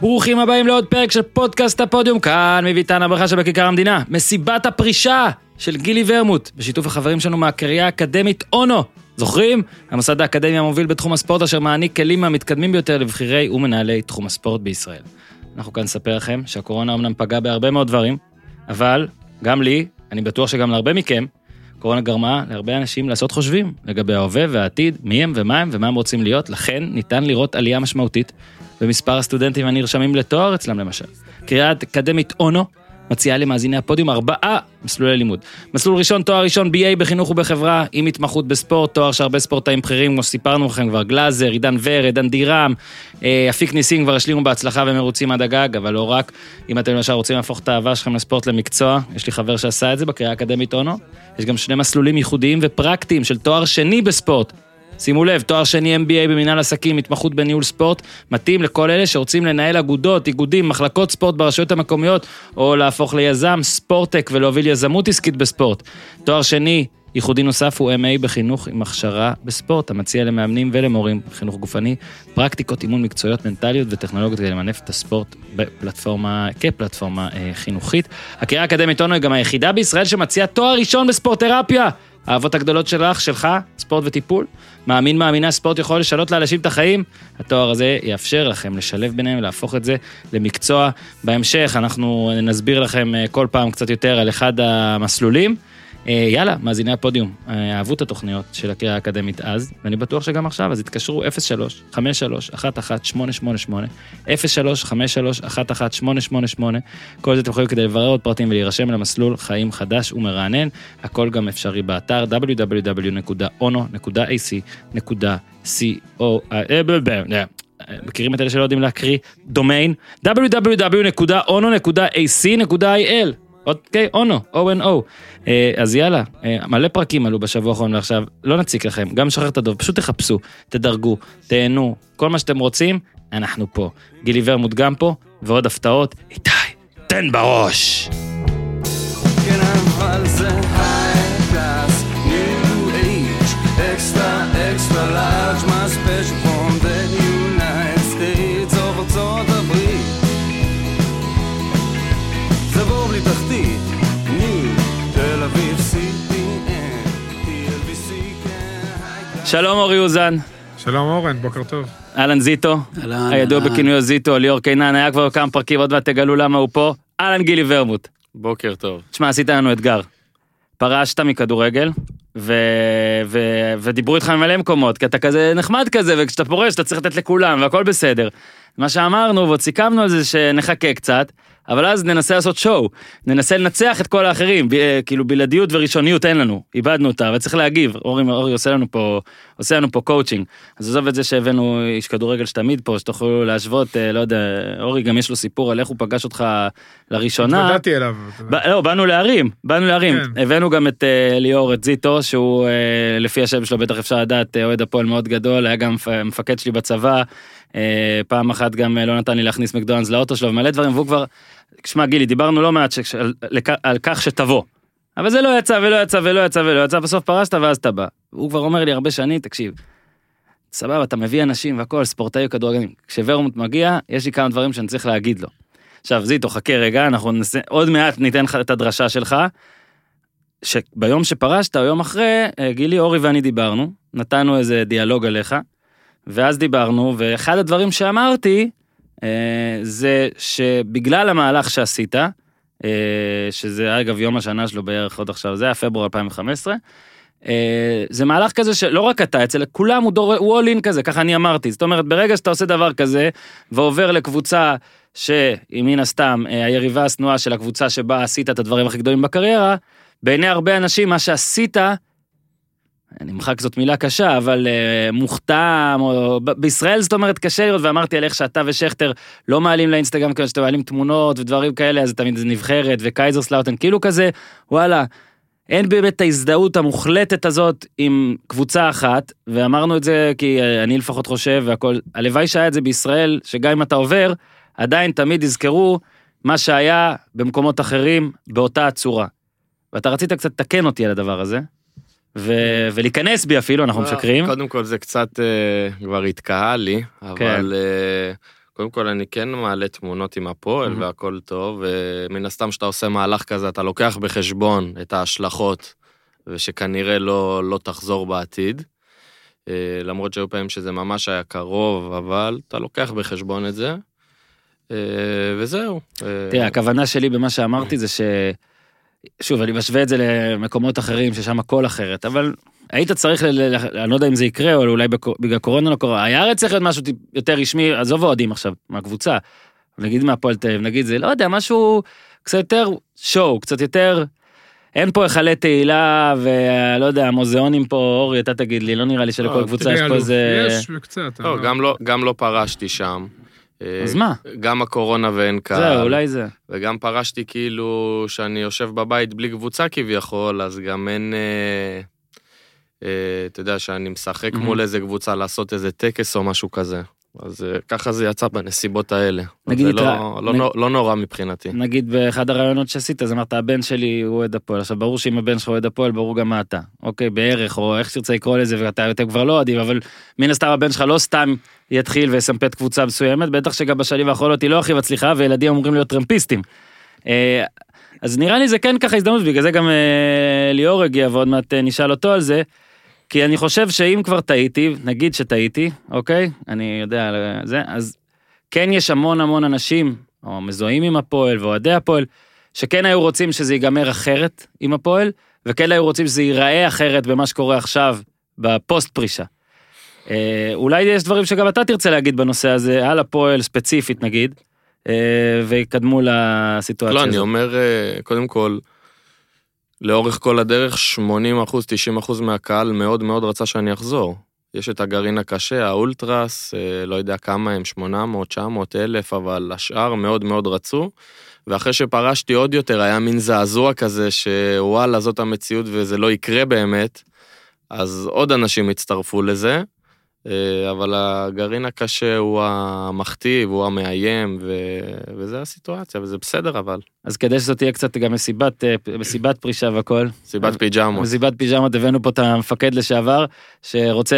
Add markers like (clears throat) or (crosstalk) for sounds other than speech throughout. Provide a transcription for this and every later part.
ברוכים הבאים לעוד פרק של פודקאסט הפודיום, כאן מביתן הברכה שבכיכר המדינה. מסיבת הפרישה של גילי ורמוט, בשיתוף החברים שלנו מהקריה האקדמית אונו. זוכרים? המוסד האקדמי המוביל בתחום הספורט אשר מעניק כלים מהמתקדמים ביותר לבכירי ומנהלי תחום הספורט בישראל. אנחנו כאן נספר לכם שהקורונה אמנם פגעה בהרבה מאוד דברים, אבל גם לי, אני בטוח שגם להרבה מכם, קורונה גרמה להרבה אנשים לעשות חושבים לגבי ההווה והעתיד, מי הם ומה הם ומה הם רוצים להיות, לכן ניתן לראות עלייה משמעותית במספר הסטודנטים הנרשמים לתואר אצלם למשל. קריאה אקדמית אונו מציעה למאזיני הפודיום ארבעה מסלולי לימוד. מסלול ראשון, תואר ראשון BA בחינוך ובחברה, עם התמחות בספורט, תואר שהרבה ספורטאים בכירים, כמו שסיפרנו לכם כבר, גלאזר, עידן ור, עידן דירם, אה, אפיק ניסים כבר השלימו בהצלחה ומרוצים עד הגג, אבל לא רק. אם אתם למשל רוצים להפוך את האהבה שלכם לספורט למקצוע, יש לי חבר שעשה את זה בקריאה האקדמית אונו. יש גם שני מסלולים ייחודיים ופרקטיים של תואר שני בספורט. שימו לב, תואר שני MBA במנהל עסקים, התמחות בניהול ספורט, מתאים לכל אלה שרוצים לנהל אגודות, איגודים, מחלקות ספורט ברשויות המקומיות, או להפוך ליזם, ספורטק ולהוביל יזמות עסקית בספורט. תואר שני, ייחודי נוסף הוא MA בחינוך עם הכשרה בספורט, המציע למאמנים ולמורים בחינוך גופני, פרקטיקות אימון מקצועיות, מנטליות וטכנולוגיות כדי למנף את הספורט בפלטפורמה, כפלטפורמה אה, חינוכית. הקריאה האקדמית אונו היא גם היחידה בישראל שמציעה תואר ראשון בספורט תרפיה. האהבות הגדולות שלך, שלך, ספורט וטיפול. מאמין מאמינה ספורט יכול לשנות לאנשים את החיים. התואר הזה יאפשר לכם לשלב ביניהם, להפוך את זה למקצוע. בהמשך אנחנו נסביר לכם אה, כל פעם קצת יותר על אחד המסלולים. אה, יאללה, מאזיני הפודיום, אה, אהבו את התוכניות של הקריאה האקדמית אז, ואני בטוח שגם עכשיו, אז התקשרו 03 53 11 888 03 53 11 888 כל זה אתם יכולים כדי לברר עוד פרטים ולהירשם למסלול חיים חדש ומרענן, הכל גם אפשרי באתר www.ono.ac.co. מכירים את אלה שלא יודעים להקריא דומיין? www.ono.ac.il אוקיי, אונו, O-N-O. אה, אז יאללה, אה, מלא פרקים עלו בשבוע האחרון ועכשיו, לא נציק לכם, גם נשחרר את הדוב, פשוט תחפשו, תדרגו, תהנו, כל מה שאתם רוצים, אנחנו פה. גילי ורמוט גם פה, ועוד הפתעות, איתי, תן בראש! כן, אבל זה class, new age, שלום אורי אוזן, שלום אורן, בוקר טוב. אהלן זיטו, אהלן, הידוע אהלן. בכינוי זיטו, ליאור קינן, היה כבר כמה פרקים, עוד מעט תגלו למה הוא פה, אהלן גילי ורמוט. בוקר טוב. תשמע, עשית לנו אתגר. פרשת מכדורגל, ו... ו... ודיברו איתך ממלא מקומות, כי אתה כזה נחמד כזה, וכשאתה פורש אתה צריך לתת לכולם, והכל בסדר. מה שאמרנו, ועוד סיכמנו על זה שנחכה קצת, אבל אז ננסה לעשות שואו, ננסה לנצח את כל האחרים, ב... אה, כאילו בלעדיות וראשוניות אין לנו, איבדנו אותה, וצריך להגיב, אורי, אורי עושה לנו פה, עושה לנו פה קואוצ'ינג. אז עזוב את זה שהבאנו איש כדורגל שתמיד פה, שתוכלו להשוות, אה, לא יודע, אורי גם יש לו סיפור על איך הוא פגש אותך לראשונה. התוודעתי אליו. ב- לא, באנו להרים, באנו להרים. כן. הבאנו גם את אה, ליאור, את זיטו, שהוא אה, לפי השם שלו בטח אפשר לדעת, אה, אוהד הפועל מאוד גדול, היה גם מפ- מפקד שלי בצבא, פעם אחת גם אה, לא נתן לי להכניס מקדונלדס לאוטו שלו, ומלא דברים, והוא כבר, שמע גילי, דיברנו לא מעט ש- על, על כך שתבוא. אבל זה לא יצא ולא יצא ולא יצא ולא יצא, בסוף פרשת ואז אתה בא. הוא כבר אומר לי הרבה שנים, תקשיב, סבבה, אתה מביא אנשים והכל, ספורטאי כדורגלנים. כשוורמוט מגיע, יש לי כמה דברים שאני צריך להגיד לו. עכשיו, זיטו, חכה רגע, אנחנו ננסה, עוד מעט ניתן לך את הדרשה שלך. שביום שפרשת, או יום אחרי, אה, גילי, אורי ואני דיברנו, נתנו איזה דיאלוג עליך, ואז דיברנו, ואחד הדברים שאמרתי, אה, זה שבגלל המהלך שעשית, אה, שזה אגב יום השנה שלו בערך עוד עכשיו, זה היה פברואר 2015, אה, זה מהלך כזה שלא רק אתה, אצל כולם הוא דור, הוא all in כזה, ככה אני אמרתי. זאת אומרת, ברגע שאתה עושה דבר כזה, ועובר לקבוצה שהיא מן הסתם אה, היריבה השנואה של הקבוצה שבה עשית את הדברים הכי גדולים בקריירה, בעיני הרבה אנשים מה שעשית, אני אמחק זאת מילה קשה, אבל uh, מוכתם, או בישראל זאת אומרת קשה לראות, ואמרתי על איך שאתה ושכטר לא מעלים לאינסטגרם כאלה שאתם מעלים תמונות ודברים כאלה, אז תמיד זה נבחרת וקייזר סלאוטן, כאילו כזה, וואלה, אין באמת את ההזדהות המוחלטת הזאת עם קבוצה אחת, ואמרנו את זה כי אה, אני לפחות חושב והכל, הלוואי שהיה את זה בישראל, שגם אם אתה עובר, עדיין תמיד יזכרו מה שהיה במקומות אחרים באותה הצורה. ואתה רצית קצת לתקן אותי על הדבר הזה, ו- ולהיכנס בי אפילו, אנחנו משקרים. קודם כל זה קצת אה, כבר התקהה לי, כן. אבל אה, קודם כל אני כן מעלה תמונות עם הפועל Mhm. והכל טוב, ומן הסתם כשאתה עושה מהלך כזה אתה לוקח בחשבון את ההשלכות, ושכנראה לא, לא תחזור בעתיד. אה, למרות שהיו פעמים שזה ממש היה קרוב, אבל אתה לוקח בחשבון את זה. אה, וזהו. אה, תראה, הכוונה שלי במה שאמרתי זה ש... שוב, אני משווה את זה למקומות אחרים ששם הכל אחרת, אבל היית צריך, ל... ל- אני לא יודע אם זה יקרה, או אולי בגלל קורונה לא קורה, היה הרי צריך להיות משהו יותר רשמי, עזוב אוהדים עכשיו, מהקבוצה, נגיד מהפועל תל אביב, נגיד זה, לא יודע, משהו קצת יותר שואו, קצת יותר... אין פה היכלי תהילה ולא יודע, מוזיאונים פה, אורי, אתה תגיד לי, לא נראה לי שלכל לא, קבוצה יש פה איזה... יש וקצת. לא, לא, גם לא פרשתי שם. אה, אז מה? גם הקורונה ואין קהל. זהו, אולי זה. וגם פרשתי כאילו שאני יושב בבית בלי קבוצה כביכול, אז גם אין... אה, אה, אתה יודע, שאני משחק Mhm. מול איזה קבוצה לעשות איזה טקס או משהו כזה. אז אה, ככה זה יצא בנסיבות האלה. נגיד זה לא, התרא- לא, נג- נו- לא נורא מבחינתי. נגיד באחד הראיונות שעשית, אז אמרת, הבן שלי הוא אוהד הפועל. עכשיו, ברור שאם הבן שלך אוהד הפועל, ברור גם מה אתה. אוקיי, בערך, או איך שתרצה לקרוא לזה, ואתה אתם כבר לא אוהדים, אבל מן הסתם הבן שלך לא סתם יתחיל ויסמפת קבוצה מסוימת, בטח שגם בשנים האחרונות היא לא הכי מצליחה, וילדים אמורים להיות טרמפיסטים. אה, אז נראה לי זה כן ככה הזדמנות, בגלל זה גם אה, ליאור הגיע, ועוד מעט נשאל אותו על זה. כי אני חושב שאם כבר טעיתי, נגיד שטעיתי, אוקיי? אני יודע, על זה, אז כן יש המון המון אנשים, או מזוהים עם הפועל ואוהדי הפועל, שכן היו רוצים שזה ייגמר אחרת עם הפועל, וכן היו רוצים שזה ייראה אחרת במה שקורה עכשיו, בפוסט פרישה. אה, אולי יש דברים שגם אתה תרצה להגיד בנושא הזה, על הפועל ספציפית נגיד, אה, ויקדמו לסיטואציה לא, אני הזאת. אומר, אה, קודם כל, לאורך כל הדרך, 80 אחוז, 90 אחוז מהקהל מאוד מאוד רצה שאני אחזור. יש את הגרעין הקשה, האולטרס, אה, לא יודע כמה הם, 800, 900 אלף, אבל השאר מאוד מאוד רצו. ואחרי שפרשתי עוד יותר, היה מין זעזוע כזה, שוואלה, זאת המציאות וזה לא יקרה באמת, אז עוד אנשים הצטרפו לזה. אה, אבל הגרעין הקשה הוא המכתיב, הוא המאיים, ו... וזה הסיטואציה, וזה בסדר אבל. אז כדי שזאת תהיה קצת גם מסיבת, אה, מסיבת פרישה והכל, סיבת פיג'מות. מסיבת פיג'מות הבאנו פה את המפקד לשעבר, שרוצה,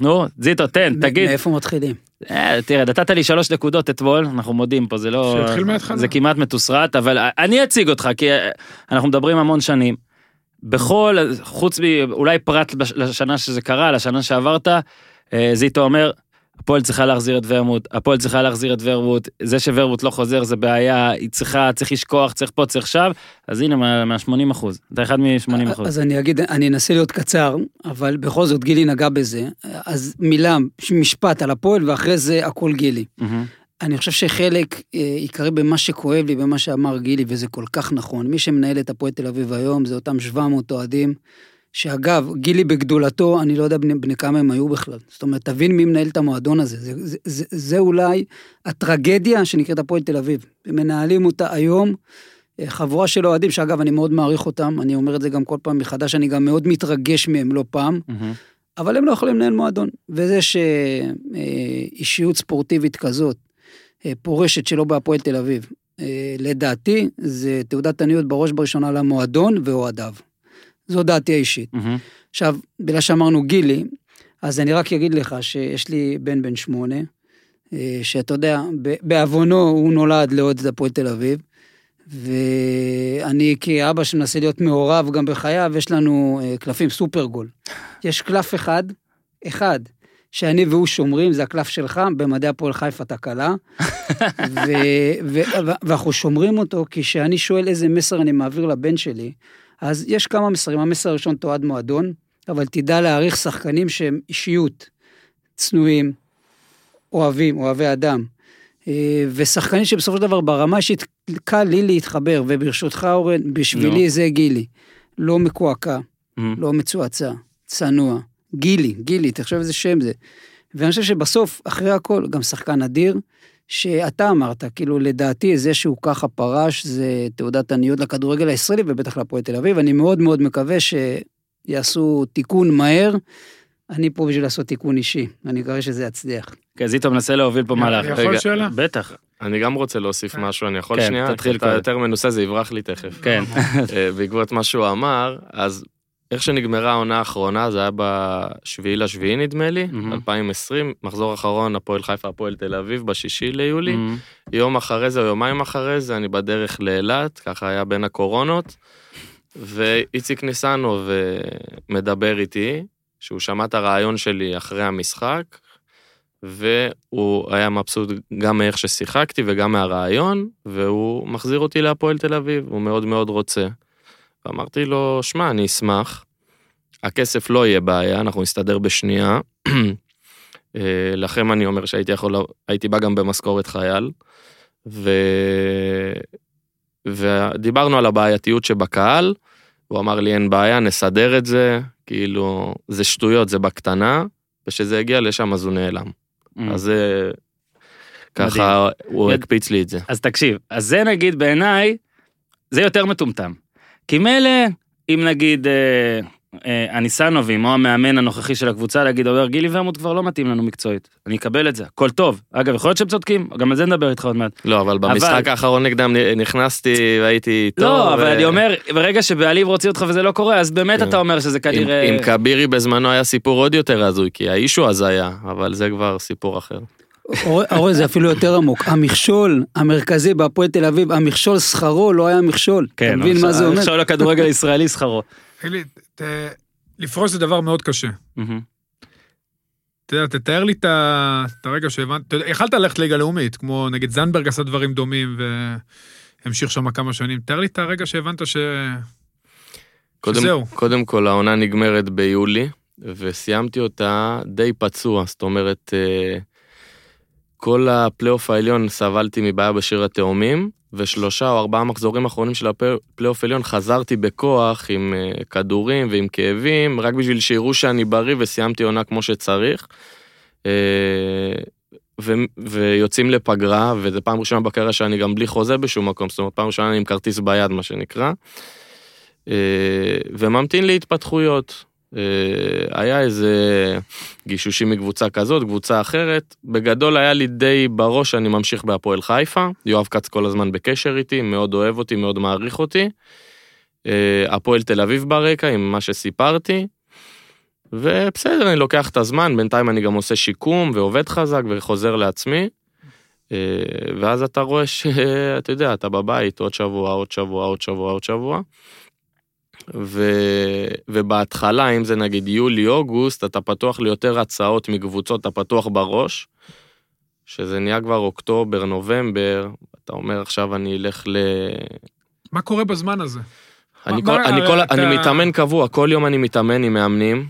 נו, זיטו, תן, תגיד. מאיפה מתחילים? אה, תראה, נתת לי שלוש נקודות אתמול, אנחנו מודים פה, זה לא... שיתחיל מההתחלה. זה כמעט מתוסרט, אבל אני אציג אותך, כי אה, אנחנו מדברים המון שנים. בכל, חוץ מ... אולי פרט לשנה שזה קרה, לשנה שעברת, אה, זיטו אומר, הפועל צריכה להחזיר את ורמוט, הפועל צריכה להחזיר את ורמוט, זה שוורמוט לא חוזר זה בעיה, היא צריכה, צריך לשכוח, צריך פה, צריך שם, אז הנה מה-80 אחוז, אתה אחד מ-80 אחוז. אז אני אגיד, אני אנסה להיות קצר, אבל בכל זאת גילי נגע בזה. אז מילה, משפט על הפועל, ואחרי זה הכל גילי. אני חושב שחלק אה, עיקרי במה שכואב לי, במה שאמר גילי, וזה כל כך נכון, מי שמנהל את הפועל תל אביב היום זה אותם 700 אוהדים, שאגב, גילי בגדולתו, אני לא יודע בני, בני כמה הם היו בכלל. זאת אומרת, תבין מי מנהל את המועדון הזה. זה, זה, זה, זה אולי הטרגדיה שנקראת הפועל תל אביב. הם מנהלים אותה היום, אה, חבורה של אוהדים, שאגב, אני מאוד מעריך אותם, אני אומר את זה גם כל פעם מחדש, אני גם מאוד מתרגש מהם לא פעם. מהמם. אבל הם לא יכולים לנהל מועדון. וזה שאישיות ספורטיבית כזאת אה, פורשת שלא בהפועל תל אביב, אה, לדעתי זה תעודת עניות בראש ובראשונה למועדון ואוהדיו. זו דעתי האישית. מהמם. עכשיו, בגלל שאמרנו גילי, אז אני רק אגיד לך שיש לי בן בן שמונה, אה, שאתה יודע, בעוונו הוא נולד לאוהד את הפועל תל אביב, ואני כאבא שמנסה להיות מעורב גם בחייו, יש לנו אה, קלפים סופרגול. יש קלף אחד, אחד, שאני והוא שומרים, זה הקלף שלך, במדעי הפועל חיפה תקלה. (laughs) ו- ו- ואנחנו שומרים אותו, כי כשאני שואל איזה מסר אני מעביר לבן שלי, אז יש כמה מסרים. המסר הראשון תועד מועדון, אבל תדע להעריך שחקנים שהם אישיות, צנועים, אוהבים, אוהבי אדם. אה, ושחקנים שבסופו של דבר ברמה אישית קל לי להתחבר, וברשותך אורן, בשבילי נו. זה גילי. לא מקועקע, מהמם. לא מצועצע, צנוע. גילי, גילי, תחשוב איזה שם זה. ואני חושב שבסוף, אחרי הכל, גם שחקן אדיר, שאתה אמרת, כאילו, לדעתי, זה שהוא ככה פרש, זה תעודת עניות לכדורגל הישראלי ובטח להפועל תל אביב. אני מאוד מאוד מקווה שיעשו תיקון מהר. אני פה בשביל לעשות תיקון אישי, אני מקווה שזה יצליח. כן, זיטו מנסה להוביל פה מהלך. אני יכול שאלה? בטח, אני גם רוצה להוסיף משהו, אני יכול כן, שנייה? תתחיל כי אתה. יותר מנוסה, זה יברח לי תכף. כן. אה, בעקבות מה שהוא אמר, אז איך שנגמרה העונה האחרונה, זה היה בשביעי לשביעי נדמה לי, מהמם. 2020, מחזור אחרון, הפועל חיפה, הפועל תל אביב, בשישי ליולי. אמ, יום אחרי זה או יומיים אחרי זה, אני בדרך לאילת, ככה היה בין הקורונות, ואיציק ניסנוב אה, מדבר איתי, שהוא שמע את הרעיון שלי אחרי המשחק, והוא היה מבסוט גם מאיך ששיחקתי וגם מהרעיון, והוא מחזיר אותי להפועל תל אביב, הוא מאוד מאוד רוצה. ואמרתי לו, שמע, אני אשמח, הכסף לא יהיה בעיה, אנחנו נסתדר בשנייה. (clears throat) אה, לכם אני אומר שהייתי יכול, הייתי בא גם במשכורת חייל. ו... ודיברנו על הבעייתיות שבקהל, הוא אמר לי אין בעיה, נסדר את זה, כאילו, זה שטויות, זה בקטנה, וכשזה הגיע לשם אז הוא נעלם. אמ. אז זה... ככה הוא יד- הקפיץ לי את זה. אז תקשיב, אז זה נגיד בעיניי, זה יותר מטומטם. כי מילא, אם נגיד אה, אה, הניסנובים או המאמן הנוכחי של הקבוצה להגיד, אומר, גילי ורמוט כבר לא מתאים לנו מקצועית. אני אקבל את זה, הכל טוב. אגב, יכול להיות שהם צודקים, גם על זה נדבר איתך עוד מעט. לא, אבל במשחק האחרון נגדם נכנסתי והייתי טוב. לא, אבל ו- אני אומר, ברגע שבעליב רוצה אותך וזה לא קורה, אז באמת כן. אתה אומר שזה עם- כנראה... עם כבירי בזמנו היה סיפור עוד יותר הזוי, כי האיש הוא הזיה, אבל זה כבר סיפור אחר. אורן, זה אפילו יותר עמוק. המכשול המרכזי בהפועל תל אביב, המכשול שכרו לא היה מכשול. כן, אתה מבין מה זה אומר? עכשיו לכדורגל הישראלי שכרו. אלי, ת- לפרוש זה דבר מאוד קשה. אתה יודע, תתאר לי את הרגע שהבנת, יכלת ללכת ליגה לאומית, כמו נגיד זנדברג עשה דברים דומים והמשיך שם כמה שנים. תאר לי את הרגע שהבנת ש... קודם, שזהו. קודם כל העונה נגמרת ביולי, וסיימתי אותה די פצוע, זאת אומרת, אה, כל הפלייאוף העליון סבלתי מבעיה בשריר התאומים, ושלושה או ארבעה מחזורים אחרונים של הפלייאוף העליון חזרתי בכוח עם אה, כדורים ועם כאבים, רק בשביל שיראו שאני בריא וסיימתי עונה כמו שצריך. אה, ו- ויוצאים לפגרה, וזו פעם ראשונה בקריירה שאני גם בלי חוזה בשום מקום, זאת אומרת, פעם ראשונה אני עם כרטיס ביד, מה שנקרא. אה, וממתין להתפתחויות. אה, היה איזה גישושים מקבוצה כזאת, קבוצה אחרת. בגדול היה לי די בראש שאני ממשיך בהפועל חיפה. יואב כץ כל הזמן בקשר איתי, מאוד אוהב אותי, מאוד מעריך אותי. אה, הפועל תל אביב ברקע, עם מה שסיפרתי. ובסדר, אני לוקח את הזמן, בינתיים אני גם עושה שיקום ועובד חזק וחוזר לעצמי. אה, ואז אתה רואה שאתה (laughs) יודע, אתה בבית עוד שבוע, עוד שבוע, עוד שבוע, עוד שבוע. ו... ובהתחלה, אם זה נגיד יולי-אוגוסט, אתה פתוח ליותר הצעות מקבוצות, אתה פתוח בראש, שזה נהיה כבר אוקטובר, נובמבר, אתה אומר עכשיו אני אלך ל... מה קורה בזמן הזה? אני, מה- כל, מה- אני, כל, אתה- אני מתאמן קבוע, כל יום אני מתאמן עם מאמנים,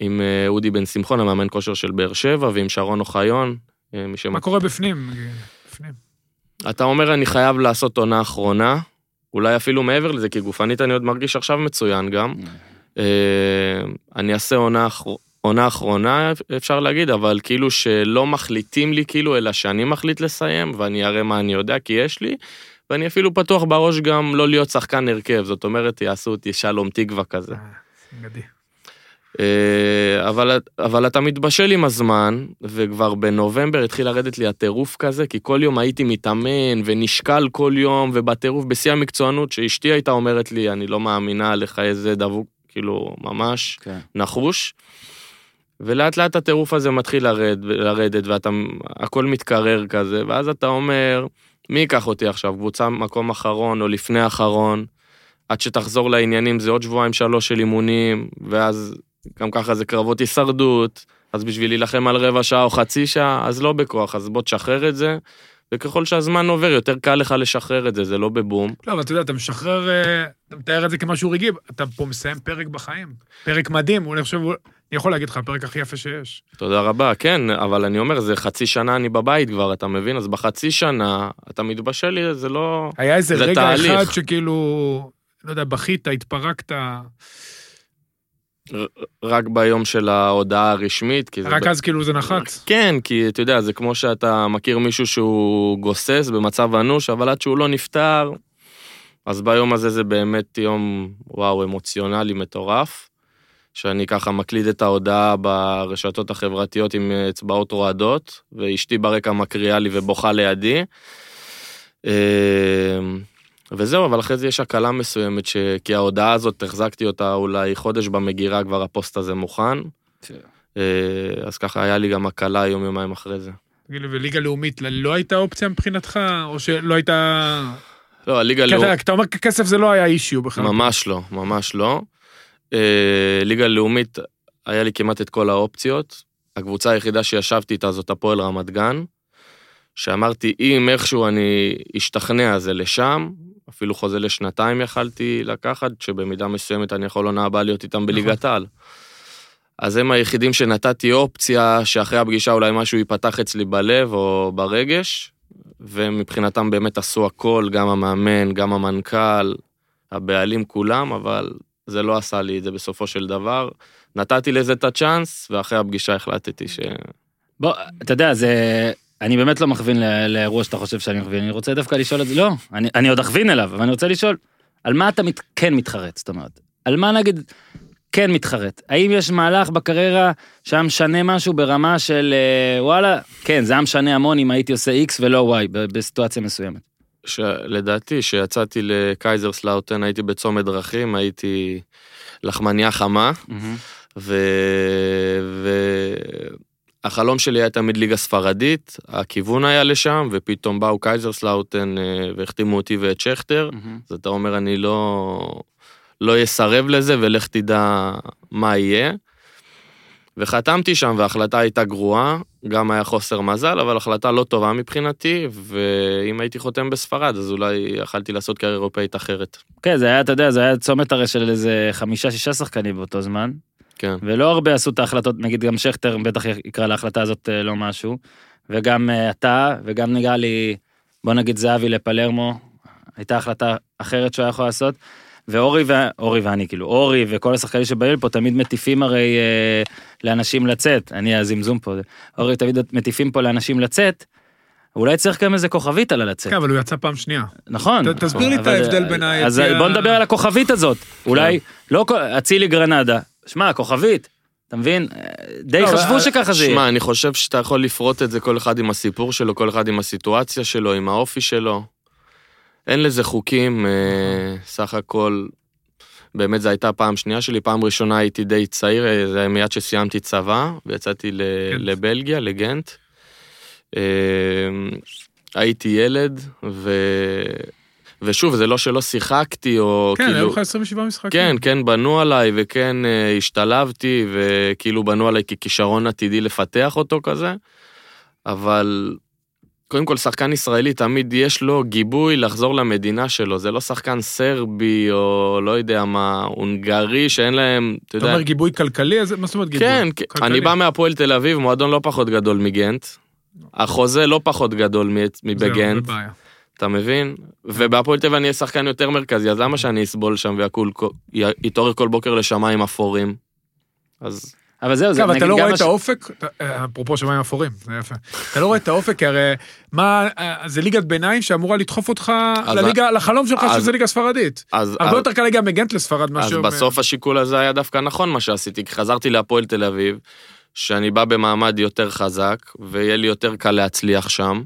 עם אה, אודי בן שמחון, המאמן כושר של באר שבע, ועם שרון אוחיון, אה, מה. קורה בפנים? בפנים. אתה אומר, אני חייב לעשות עונה אחרונה, אולי אפילו מעבר לזה, כי גופנית אני עוד מרגיש עכשיו מצוין גם. אה, אני אעשה עונה, עונה אחרונה, אפשר להגיד, אבל כאילו שלא מחליטים לי, כאילו, אלא שאני מחליט לסיים, ואני אראה מה אני יודע, כי יש לי, ואני אפילו פתוח בראש גם לא להיות שחקן הרכב, זאת אומרת, יעשו אותי שלום תקווה כזה. אגדי. אה, אבל, אבל אתה מתבשל עם הזמן, וכבר בנובמבר התחיל לרדת לי הטירוף כזה, כי כל יום הייתי מתאמן ונשקל כל יום, ובטירוף, בשיא המקצוענות, שאשתי הייתה אומרת לי, אני לא מאמינה לך איזה דבוק, כאילו, ממש כן. נחוש. ולאט לאט הטירוף הזה מתחיל לרד, לרדת, ואתה, הכל מתקרר כזה, ואז אתה אומר, מי ייקח אותי עכשיו, קבוצה מקום אחרון או לפני אחרון, עד שתחזור לעניינים זה עוד שבועיים שלוש של אימונים, ואז גם ככה זה קרבות הישרדות, אז בשביל להילחם על רבע שעה או חצי שעה, אז לא בכוח, אז בוא תשחרר את זה, וככל שהזמן עובר, יותר קל לך לשחרר את זה, זה לא בבום. לא, אבל אתה יודע, אתה משחרר, אה, אתה מתאר את זה כמשהו רגעי, אתה פה מסיים פרק בחיים. פרק מדהים, אני חושב, אני יכול להגיד לך, הפרק הכי יפה שיש. תודה רבה, כן, אבל אני אומר, זה חצי שנה אני בבית כבר, אתה מבין? אז בחצי שנה, אתה מתבשל לי, זה לא... היה איזה זה רגע תהליך. אחד שכאילו, לא יודע, בכית, התפרקת, רק ביום של ההודעה הרשמית, כי זה... רק ב- אז כאילו זה נחת. כן, כי אתה יודע, זה כמו שאתה מכיר מישהו שהוא גוסס במצב אנוש, אבל עד שהוא לא נפטר, אז ביום הזה זה באמת יום, וואו, אמוציונלי מטורף, שאני ככה מקליד את ההודעה ברשתות החברתיות עם אצבעות רועדות, ואשתי ברקע מקריאה לי ובוכה לידי. וזהו, אבל אחרי זה יש הקלה מסוימת, ש... כי ההודעה הזאת, החזקתי אותה אולי חודש במגירה, כבר הפוסט הזה מוכן. אה, אז ככה היה לי גם הקלה יום-יומיים אחרי זה. תגיד לי, וליגה לאומית לא הייתה אופציה מבחינתך, או שלא הייתה... לא, הליגה לאומית... אתה- אתה אומר כסף זה לא היה אישיו בכלל. ממש לא, ממש לא. אה, ליגה לאומית, היה לי כמעט את כל האופציות. הקבוצה היחידה שישבתי איתה זאת הפועל רמת גן, שאמרתי, אם איכשהו אני אשתכנע זה לשם, אפילו חוזה לשנתיים יכלתי לקחת, שבמידה מסוימת אני יכול עונה הבאה להיות איתם בליגת העל. אז הם היחידים שנתתי אופציה שאחרי הפגישה אולי משהו ייפתח אצלי בלב או ברגש, ומבחינתם באמת עשו הכל, גם המאמן, גם המנכ"ל, הבעלים כולם, אבל זה לא עשה לי את זה בסופו של דבר. נתתי לזה את הצ'אנס, ואחרי הפגישה החלטתי ש... בוא, אתה יודע, זה... אני באמת לא מכווין לאירוע שאתה חושב שאני מכווין, אני רוצה דווקא לשאול את זה, לא, אני, אני עוד אכווין אליו, אבל אני רוצה לשאול, על מה אתה מת, כן מתחרט, זאת אומרת, על מה נגיד כן מתחרט? האם יש מהלך בקריירה שהיה משנה משהו ברמה של אה, וואלה, כן, זה היה משנה המון אם הייתי עושה X ולא Y בסיטואציה מסוימת. לדעתי, כשיצאתי לקייזרסלאוטן, הייתי בצומת דרכים, הייתי לחמניה חמה, ו... והחלום שלי היה תמיד ליגה ספרדית, הכיוון היה לשם, ופתאום באו קייזרסלאוטן אה, והחתימו אותי ואת שכטר, אז אתה אומר, אני לא, לא אסרב לזה, ולך תדע מה יהיה. וחתמתי שם, וההחלטה הייתה גרועה, גם היה חוסר מזל, אבל החלטה לא טובה מבחינתי, ואם הייתי חותם בספרד, אז אולי יכלתי לעשות קריירה אירופאית אחרת. כן, זה היה, אתה יודע, זה היה צומת הרי של איזה חמישה-שישה שחקנים באותו זמן, כן. ולא הרבה עשו את ההחלטות, נגיד גם שכטר בטח יקרא להחלטה הזאת אה, לא משהו, וגם אה, אתה, וגם נראה לי, בוא נגיד זהבי לפלרמו, הייתה החלטה אחרת שהוא היה יכול לעשות, ואורי, ו... אורי ואני, כאילו, אורי וכל השחקנים שבאים פה תמיד מטיפים הרי אה, לאנשים לצאת, אני הזמזום פה, אורי תמיד מטיפים פה לאנשים לצאת, אולי צריך גם איזה כוכבית על הלצאת. כן, אבל הוא יצא פעם שנייה. נכון. ת- תסביר לי את ההבדל בין אז היציאה- בוא נדבר על הכוכבית הזאת. אולי, לא, כל- אצילי גרנדה, שמע, כוכבית, אתה מבין? די לא, חשבו אבל- שככה זה יהיה. שמע, אני חושב שאתה יכול לפרוט את זה כל אחד עם הסיפור שלו, כל אחד עם הסיטואציה שלו, עם האופי שלו. אין לזה חוקים, אה, סך הכל, באמת זו הייתה פעם שנייה שלי, פעם ראשונה הייתי די צעיר, אה, זה היה מיד שסיימתי צבא, ויצאתי ל-. לבלגיה, לגנט. אה, הייתי ילד, ו... ושוב, זה לא שלא שיחקתי, או כן, כאילו... היו לך 27 משחקים. כן, כן, בנו עליי, וכן אה, השתלבתי, וכאילו בנו עליי ככישרון עתידי לפתח אותו כזה, אבל קודם כל, שחקן ישראלי תמיד יש לו גיבוי לחזור למדינה שלו, זה לא שחקן סרבי, או לא יודע מה, הונגרי, שאין להם, אתה אתה יודע... אומר גיבוי כלכלי, אז מה זאת אומרת גיבוי? כן, כן, כלכלי. אני בא מהפועל תל אביב, מועדון לא פחות גדול מגנט. החוזה לא פחות גדול מ- זהו, מבגנט. זה בעיה. אתה מבין? ובהפועל טבע אני אהיה שחקן יותר מרכזי, אז למה שאני אסבול שם ויתעורר כל בוקר לשמיים אפורים? אז אבל זהו, זה כן, אבל נגיד אתה לא גם רואה את האופק, אפרופו שמיים אפורים, זה יפה. אתה לא רואה את האופק, כי הרי מה, אה, זה ליגת ביניים שאמורה לדחוף אותך אז- לליגה, לחלום שלך אז- שזה ליגה ספרדית. אז, הרבה אז, יותר קל להגיע מגנט לספרד אז מאשר... בסוף השיקול הזה היה דווקא נכון מה שעשיתי, כי חזרתי להפועל תל אביב, שאני בא במעמד יותר חזק, ויהיה לי יותר קל להצליח שם.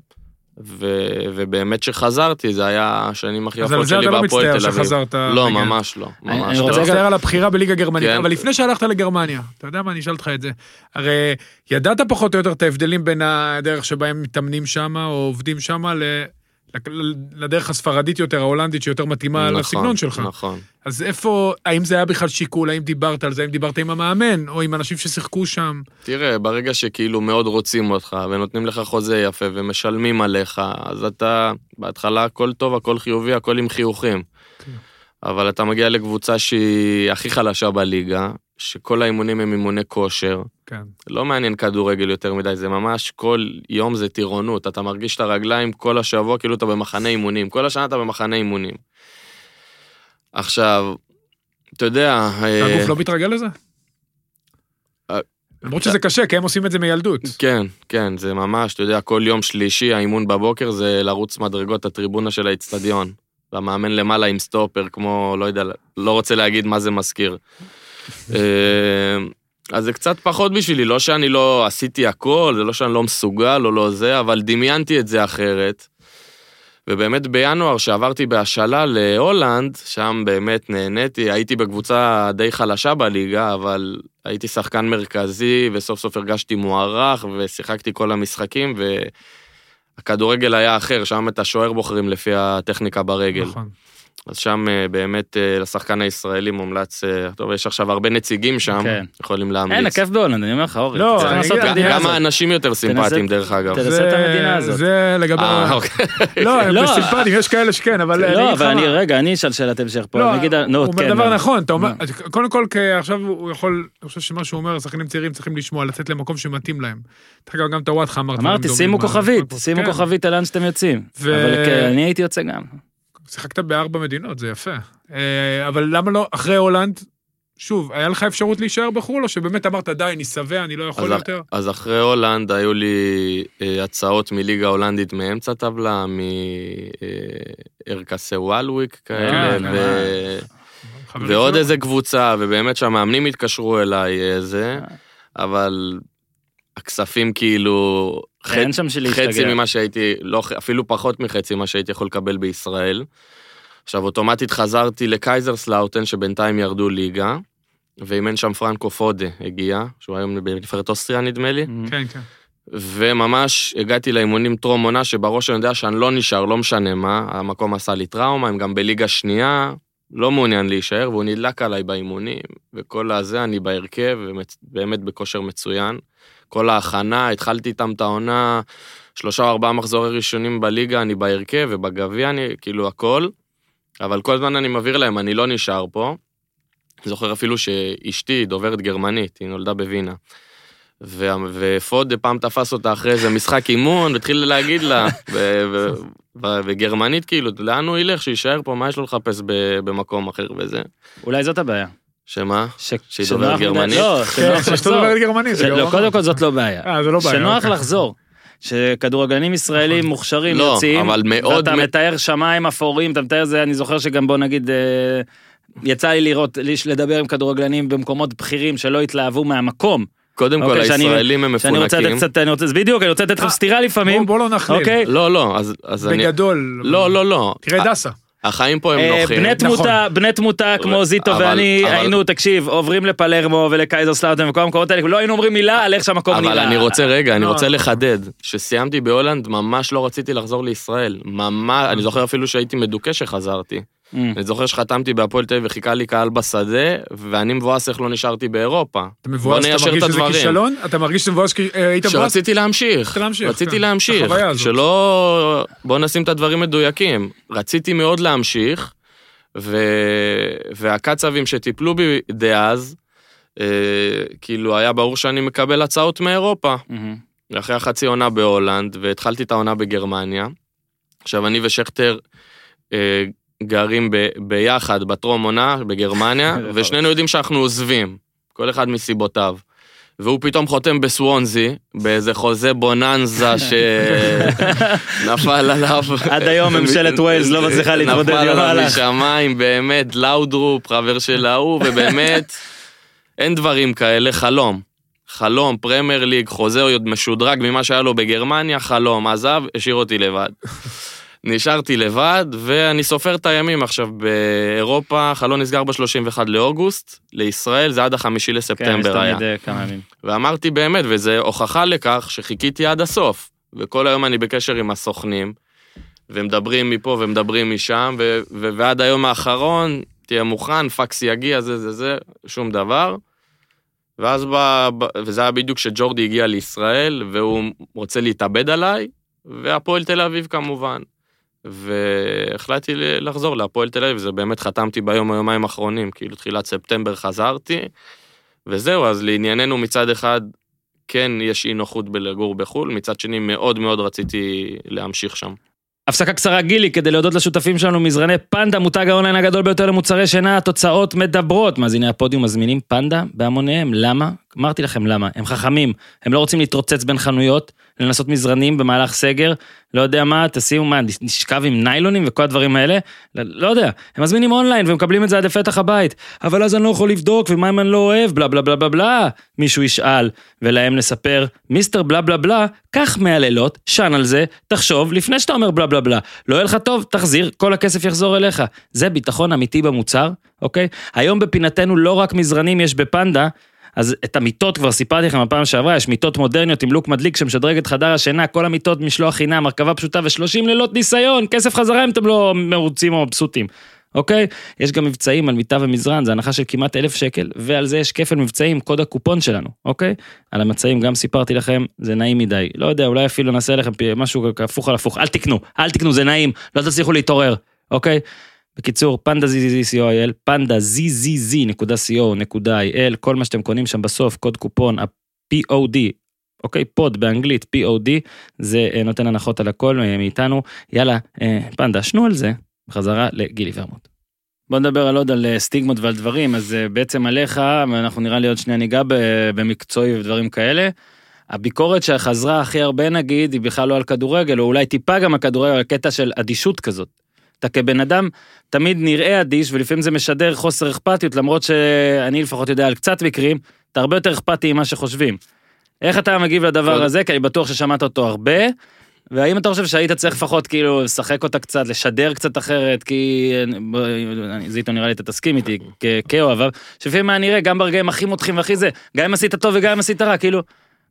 ו... ובאמת שחזרתי, זה היה השנים הכי אז על יפות זה שלי אתה לא בהפועל מצטער תל אביב. שחזרת לא, לגנט. ממש לא, אני- ממש אני לא. אתה רוצה מצטער על הבחירה בליגה גרמנית, כן. אבל לפני שהלכת לגרמניה, אתה יודע מה, אני אשאל אותך את זה. הרי ידעת פחות או יותר את ההבדלים בין הדרך שבה הם מתאמנים שם, או עובדים שם, לדרך הספרדית יותר, ההולנדית, שיותר מתאימה נכון, לסגנון שלך. נכון. אז איפה, האם זה היה בכלל שיקול, האם דיברת על זה, האם דיברת עם המאמן, או עם אנשים ששיחקו שם? תראה, ברגע שכאילו מאוד רוצים אותך, ונותנים לך חוזה יפה, ומשלמים עליך, אז אתה, בהתחלה הכל טוב, הכל חיובי, הכל עם חיוכים. אבל אתה מגיע לקבוצה שהיא הכי חלשה בליגה, שכל האימונים הם אימוני כושר. כן. לא מעניין כדורגל יותר מדי, זה ממש כל יום זה טירונות. אתה מרגיש את הרגליים כל השבוע כאילו אתה במחנה אימונים. כל השנה אתה במחנה אימונים. עכשיו, אתה יודע... אה, הגוף לא מתרגל לזה? אה, למרות שזה קשה, כי הם עושים את זה מילדות. כן, כן, זה ממש, אתה יודע, כל יום שלישי האימון בבוקר זה לרוץ מדרגות הטריבונה של האיצטדיון. והמאמן למעלה עם סטופר, כמו, לא יודע, לא רוצה להגיד מה זה מזכיר. אה, אז זה קצת פחות בשבילי, לא שאני לא עשיתי הכל, זה לא שאני לא מסוגל או לא זה, אבל דמיינתי את זה אחרת. ובאמת בינואר, שעברתי בהשאלה להולנד, שם באמת נהניתי, הייתי בקבוצה די חלשה בליגה, אבל הייתי שחקן מרכזי, וסוף סוף הרגשתי מוערך, ושיחקתי כל המשחקים, והכדורגל היה אחר, שם את השוער בוחרים לפי הטכניקה ברגל. נכון. אז שם אה, באמת אה, לשחקן הישראלי מומלץ, אה, טוב, יש עכשיו הרבה נציגים שם, כן. יכולים אין, להמליץ. הכיף בהולנד, אני אומר לך, אורי. לא, אני את אגיד- המדינה גם. האנשים יותר סימפטיים, דרך אגב. תנסה זה- את המדינה הזאת. זה לגבי... אה, אוקיי. (laughs) לא, הם לא, סימפטיים, יש כאלה שכן, אבל לא, לך אבל אני, מה. רגע, אני אשאל שאלת המשך פה. לא, אני אגיד, נו, הוא אומר כן, דבר? נכון, אתה אומר? קודם כל, עכשיו הוא יכול, אני חושב שמה שהוא אומר, שחקנים צעירים צריכים לשמוע, לצאת למקום שמתאים להם. דרך אגב, גם דברים אמרתי, שימו כוכבית, כן. שימו כוכבית על לאן שאתם יוצאים. אבל כן, אני הייתי יוצא גם. שיחקת בארבע מדינות, זה יפה. אה, אבל למה לא, אחרי הולנד, שוב, היה לך אפשרות להישאר בחו"ל, או שבאמת אמרת, די, אני שבע, אני לא יכול אז- יותר? אז אחרי הולנד היו לי אה, הצעות מליגה הולנדית מאמצע טבלה, מארקסה וואלוויק כאלה, אה, ו- ועוד? איזה קבוצה, ובאמת שהמאמנים התקשרו אליי, איזה, אבל הכספים כאילו, אין שם של חצי להשתגע. ממה שהייתי, לא, אפילו פחות מחצי ממה שהייתי יכול לקבל בישראל. עכשיו, אוטומטית חזרתי לקייזרסלאוטן, שבינתיים ירדו ליגה, ואימן שם פרנקו פודה הגיע, שהוא היום בנבחרת אוסטריה נדמה לי, כן, כן. וממש הגעתי לאימונים טרום עונה, שבראש אני יודע שאני לא נשאר, לא משנה מה, המקום עשה לי טראומה, הם גם בליגה שנייה, לא מעוניין להישאר, והוא נדלק עליי באימונים, וכל הזה אני בהרכב, ובאמת בכושר מצוין. כל ההכנה, התחלתי איתם את העונה, שלושה או ארבעה מחזורי ראשונים בליגה, אני בהרכב, ובגביע אני, כאילו הכל. אבל כל הזמן אני מבהיר להם, אני לא נשאר פה. זוכר אפילו שאשתי דוברת גרמנית, היא נולדה בווינה. ו- ופוד פעם תפס אותה אחרי איזה משחק אימון, והתחיל להגיד לה, בגרמנית כאילו, לאן הוא ילך, שיישאר פה, מה יש לו לחפש במקום אחר וזה? אולי זאת הבעיה. שמה? ש- שהיא שנוח דוברת גרמנית? לא, כן, שנוח לחזור. דוברת גרמנית, זה ש- גרוע לא, קודם. כל זאת לא בעיה. אה, זה לא בעיה. שנוח אוקיי. לחזור. שכדורגלנים ישראלים מוכשרים לא, יוצאים, אבל מאוד ואתה מ- מתאר שמיים אפורים, אתה מתאר זה, אני זוכר שגם בוא נגיד, אה, יצא לי לראות, לדבר עם כדורגלנים במקומות בכירים שלא התלהבו מהמקום. קודם כל, אוקיי, שאני- הישראלים הם שאני רוצה לתת מפונקים. קצת, אני רוצה, בדיוק, אני רוצה לתת לכם סטירה לפעמים, בוא לא נכליל. אוקיי? לא, לא, אז אני... בגדול. לא, לא, לא. תראה דסה. החיים פה הם אה, נוחים. בני נכון. תמותה, בני תמותה כמו זיטו ואני היינו, תקשיב, עוברים לפלרמו ולקייזר סלאוטן וכל המקומות האלה, לא היינו אומרים מילה על איך שהמקום נראה. אבל אני רוצה, רגע, אני. רוצה לחדד. כשסיימתי בהולנד, ממש לא רציתי לחזור לישראל. ממש, אני זוכר אפילו שהייתי מדוכא שחזרתי. Mm. אני זוכר שחתמתי בהפועל תל אביב וחיכה לי קהל בשדה, ואני מבואס איך לא נשארתי באירופה. אתה מבואס, בוא אתה מרגיש שזה. כישלון? אתה מרגיש שזה מבואס כי אה, היית מבואס? שרציתי להמשיך, רצית להמשיך, רציתי כן. להמשיך. שלא... בוא נשים את הדברים מדויקים. רציתי מאוד להמשיך, ו... והקצבים שטיפלו בי דאז, אה, כאילו היה ברור שאני מקבל הצעות מאירופה. מהמם. אחרי החצי עונה בהולנד, והתחלתי את העונה בגרמניה. עכשיו, אני ושכטר אה, גרים ב, ביחד בטרום עונה בגרמניה, (laughs) ושנינו יודעים שאנחנו עוזבים, כל אחד מסיבותיו. והוא פתאום חותם בסוונזי, באיזה חוזה בוננזה שנפל (laughs) עליו. עד היום ממשלת (laughs) ווילס לא מצליחה להתמודד עם נפל עליו. משמיים, באמת, לאודרופ, חבר של ההוא, ובאמת, אין דברים כאלה, חלום. חלום, פרמייר ליג, חוזה עוד משודרג ממה שהיה לו בגרמניה, חלום, עזב, השאיר אותי לבד. נשארתי לבד, ואני סופר את הימים עכשיו באירופה, חלון נסגר ב-31 לאוגוסט, לישראל זה עד החמישי כן, יש לספטמבר היה. תמיד אה, כמה ימים. ואמרתי באמת, וזו הוכחה לכך שחיכיתי עד הסוף. וכל היום אני בקשר עם הסוכנים, ומדברים מפה ומדברים משם, ו- ו- ועד היום האחרון, תהיה מוכן, פקס יגיע, זה זה זה, שום דבר. ואז בא, ב- וזה היה בדיוק כשג'ורדי הגיע לישראל, והוא רוצה להתאבד עליי, והפועל תל אביב כמובן. והחלטתי לחזור להפועל תל אביב, זה באמת חתמתי ביום היומיים האחרונים, כאילו תחילת ספטמבר חזרתי, וזהו, אז לענייננו מצד אחד, כן יש אי נוחות בלגור בחו"ל, מצד שני מאוד מאוד רציתי להמשיך שם. הפסקה קצרה גילי כדי להודות לשותפים שלנו מזרני פנדה, מותג האונליין הגדול ביותר למוצרי שינה, התוצאות מדברות. מאזיני הפודיום מזמינים פנדה בהמוניהם, למה? אמרתי לכם למה, הם חכמים, הם לא רוצים להתרוצץ בין חנויות, לנסות מזרנים במהלך סגר, לא יודע מה, תשימו מה, נשכב עם ניילונים וכל הדברים האלה, לא, לא יודע, הם מזמינים אונליין ומקבלים את זה עד לפתח הבית, אבל אז אני לא יכול לבדוק, ומה אם אני לא אוהב, בלה בלה בלה בלה בלה, מישהו ישאל, ולהם נספר, מיסטר בלה בלה בלה, קח 100 לילות, שן על זה, תחשוב, לפני שאתה אומר בלה בלה בלה, לא יהיה לך טוב, תחזיר, כל הכסף יחזור אליך. זה ביטחון אמיתי במוצר, אוקיי? היום בפינתנו לא רק מזרנים יש בפנדה, אז את המיטות כבר סיפרתי לכם בפעם שעברה, יש מיטות מודרניות עם לוק מדליק שמשדרג את חדר השינה, כל המיטות משלוח חינם, הרכבה פשוטה ו-30 לילות ניסיון, כסף חזרה אם אתם לא מרוצים או מבסוטים. אוקיי? יש גם מבצעים על מיטה ומזרן, זה הנחה של כמעט אלף שקל, ועל זה יש כפל מבצעים, קוד הקופון שלנו, אוקיי? על המצעים גם סיפרתי לכם, זה נעים מדי. לא יודע, אולי אפילו נעשה לכם משהו הפוך על הפוך, אל תקנו, אל תקנו, זה נעים, לא תצליחו להתעורר, אוקיי? בקיצור, פנדה ZZZ.co.il, כל מה שאתם קונים שם בסוף, קוד קופון, ה-POD, אוקיי, פוד באנגלית, POD, זה אה, נותן הנחות על הכל אה, מאיתנו. יאללה, אה, פנדה, שנו על זה, בחזרה לגילי ורמוט. בוא נדבר על עוד על סטיגמות ועל דברים, אז בעצם עליך, ואנחנו נראה לי עוד שנייה ניגע במקצועי ודברים כאלה. הביקורת שחזרה הכי הרבה נגיד, היא בכלל לא על כדורגל, או אולי טיפה גם על כדורגל, על קטע של אדישות כזאת. אתה כבן אדם תמיד נראה אדיש, ולפעמים זה משדר חוסר אכפתיות, למרות שאני לפחות יודע על קצת מקרים, אתה הרבה יותר אכפתי ממה שחושבים. איך אתה מגיב לדבר הזה? כי אני בטוח ששמעת אותו הרבה. והאם אתה חושב שהיית צריך לפחות כאילו לשחק אותה קצת, לשדר קצת אחרת, כי זיטו נראה לי אתה תסכים איתי כאוהב, שלפעמים מה נראה גם ברגעים הכי מותחים והכי זה, גם אם עשית טוב וגם אם עשית רע, כאילו,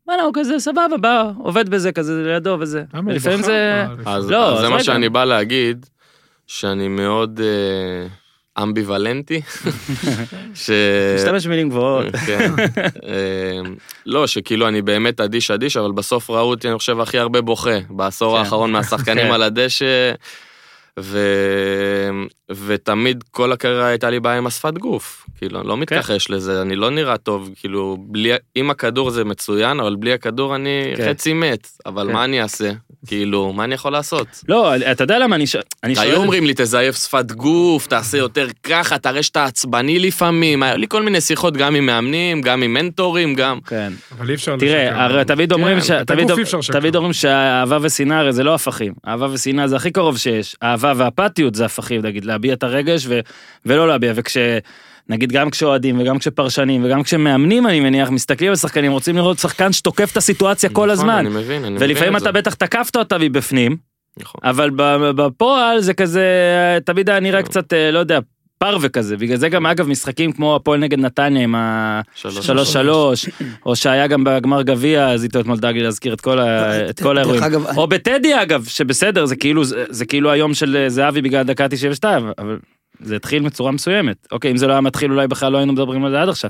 וואלה הוא כזה סבבה, בא, עובד בזה כזה לידו וזה. ולפעמים בחר? זה... אז, לא, זה מה. שאני בא להגיד, שאני מאוד אה, אמביוולנטי. (laughs) ש... משתמש במילים גבוהות. (laughs) כן. אה, לא, שכאילו אני באמת אדיש אדיש, אבל בסוף ראו אותי, אני חושב, הכי הרבה בוכה בעשור כן. האחרון מהשחקנים כן. על הדשא. ו... ותמיד כל הקריירה הייתה לי בעיה עם השפת גוף. כאילו, אני לא מתכחש לזה, אני לא נראה טוב, כאילו, בלי... עם הכדור זה מצוין, אבל בלי הכדור אני כן. חצי מת. אבל כן. מה אני אעשה? כאילו, מה אני יכול לעשות? לא, אתה יודע למה אני ש- אני שואל... היו אומרים לי, תזייף שפת גוף, תעשה יותר ככה, תראה שאתה עצבני לפעמים. היו לי כל מיני שיחות גם עם מאמנים, גם עם מנטורים, גם... כן. אבל אי אפשר תראה, הרי תמיד אומרים כן, ש... תמיד לשקר. תמיד אומרים שאהבה ושנאה הרי זה לא הפכים. אהבה ושנאה זה הכי קרוב שיש. אהבה ואפתיות זה הפכים, נגיד, להביע את הרגש ו... ולא להביע. וכש... נגיד גם כשאוהדים וגם כשפרשנים וגם כשמאמנים אני מניח מסתכלים על שחקנים רוצים לראות שחקן שתוקף את הסיטואציה כל נכון, הזמן. אני מבין, אני מבין ולפעמים את אתה זה. בטח תקפת אותה מבפנים נכון. אבל בפועל זה כזה תמיד היה נראה קצת אה, לא יודע פרווה כזה בגלל זה גם אגב משחקים כמו הפועל נגד נתניה עם ה... שלוש שלוש שלוש, או שהיה גם בגמר גביע, אז איתו אתמול דאג לי להזכיר את כל ה- את כל האירועים. או בטדי אגב, שבסדר, זה כאילו, זה זה כאילו היום של זהבי בגלל דקה 92, אבל זה התחיל בצורה מסוימת. אוקיי, אם זה לא היה מתחיל אולי בכלל לא היינו מדברים על זה עד עכשיו.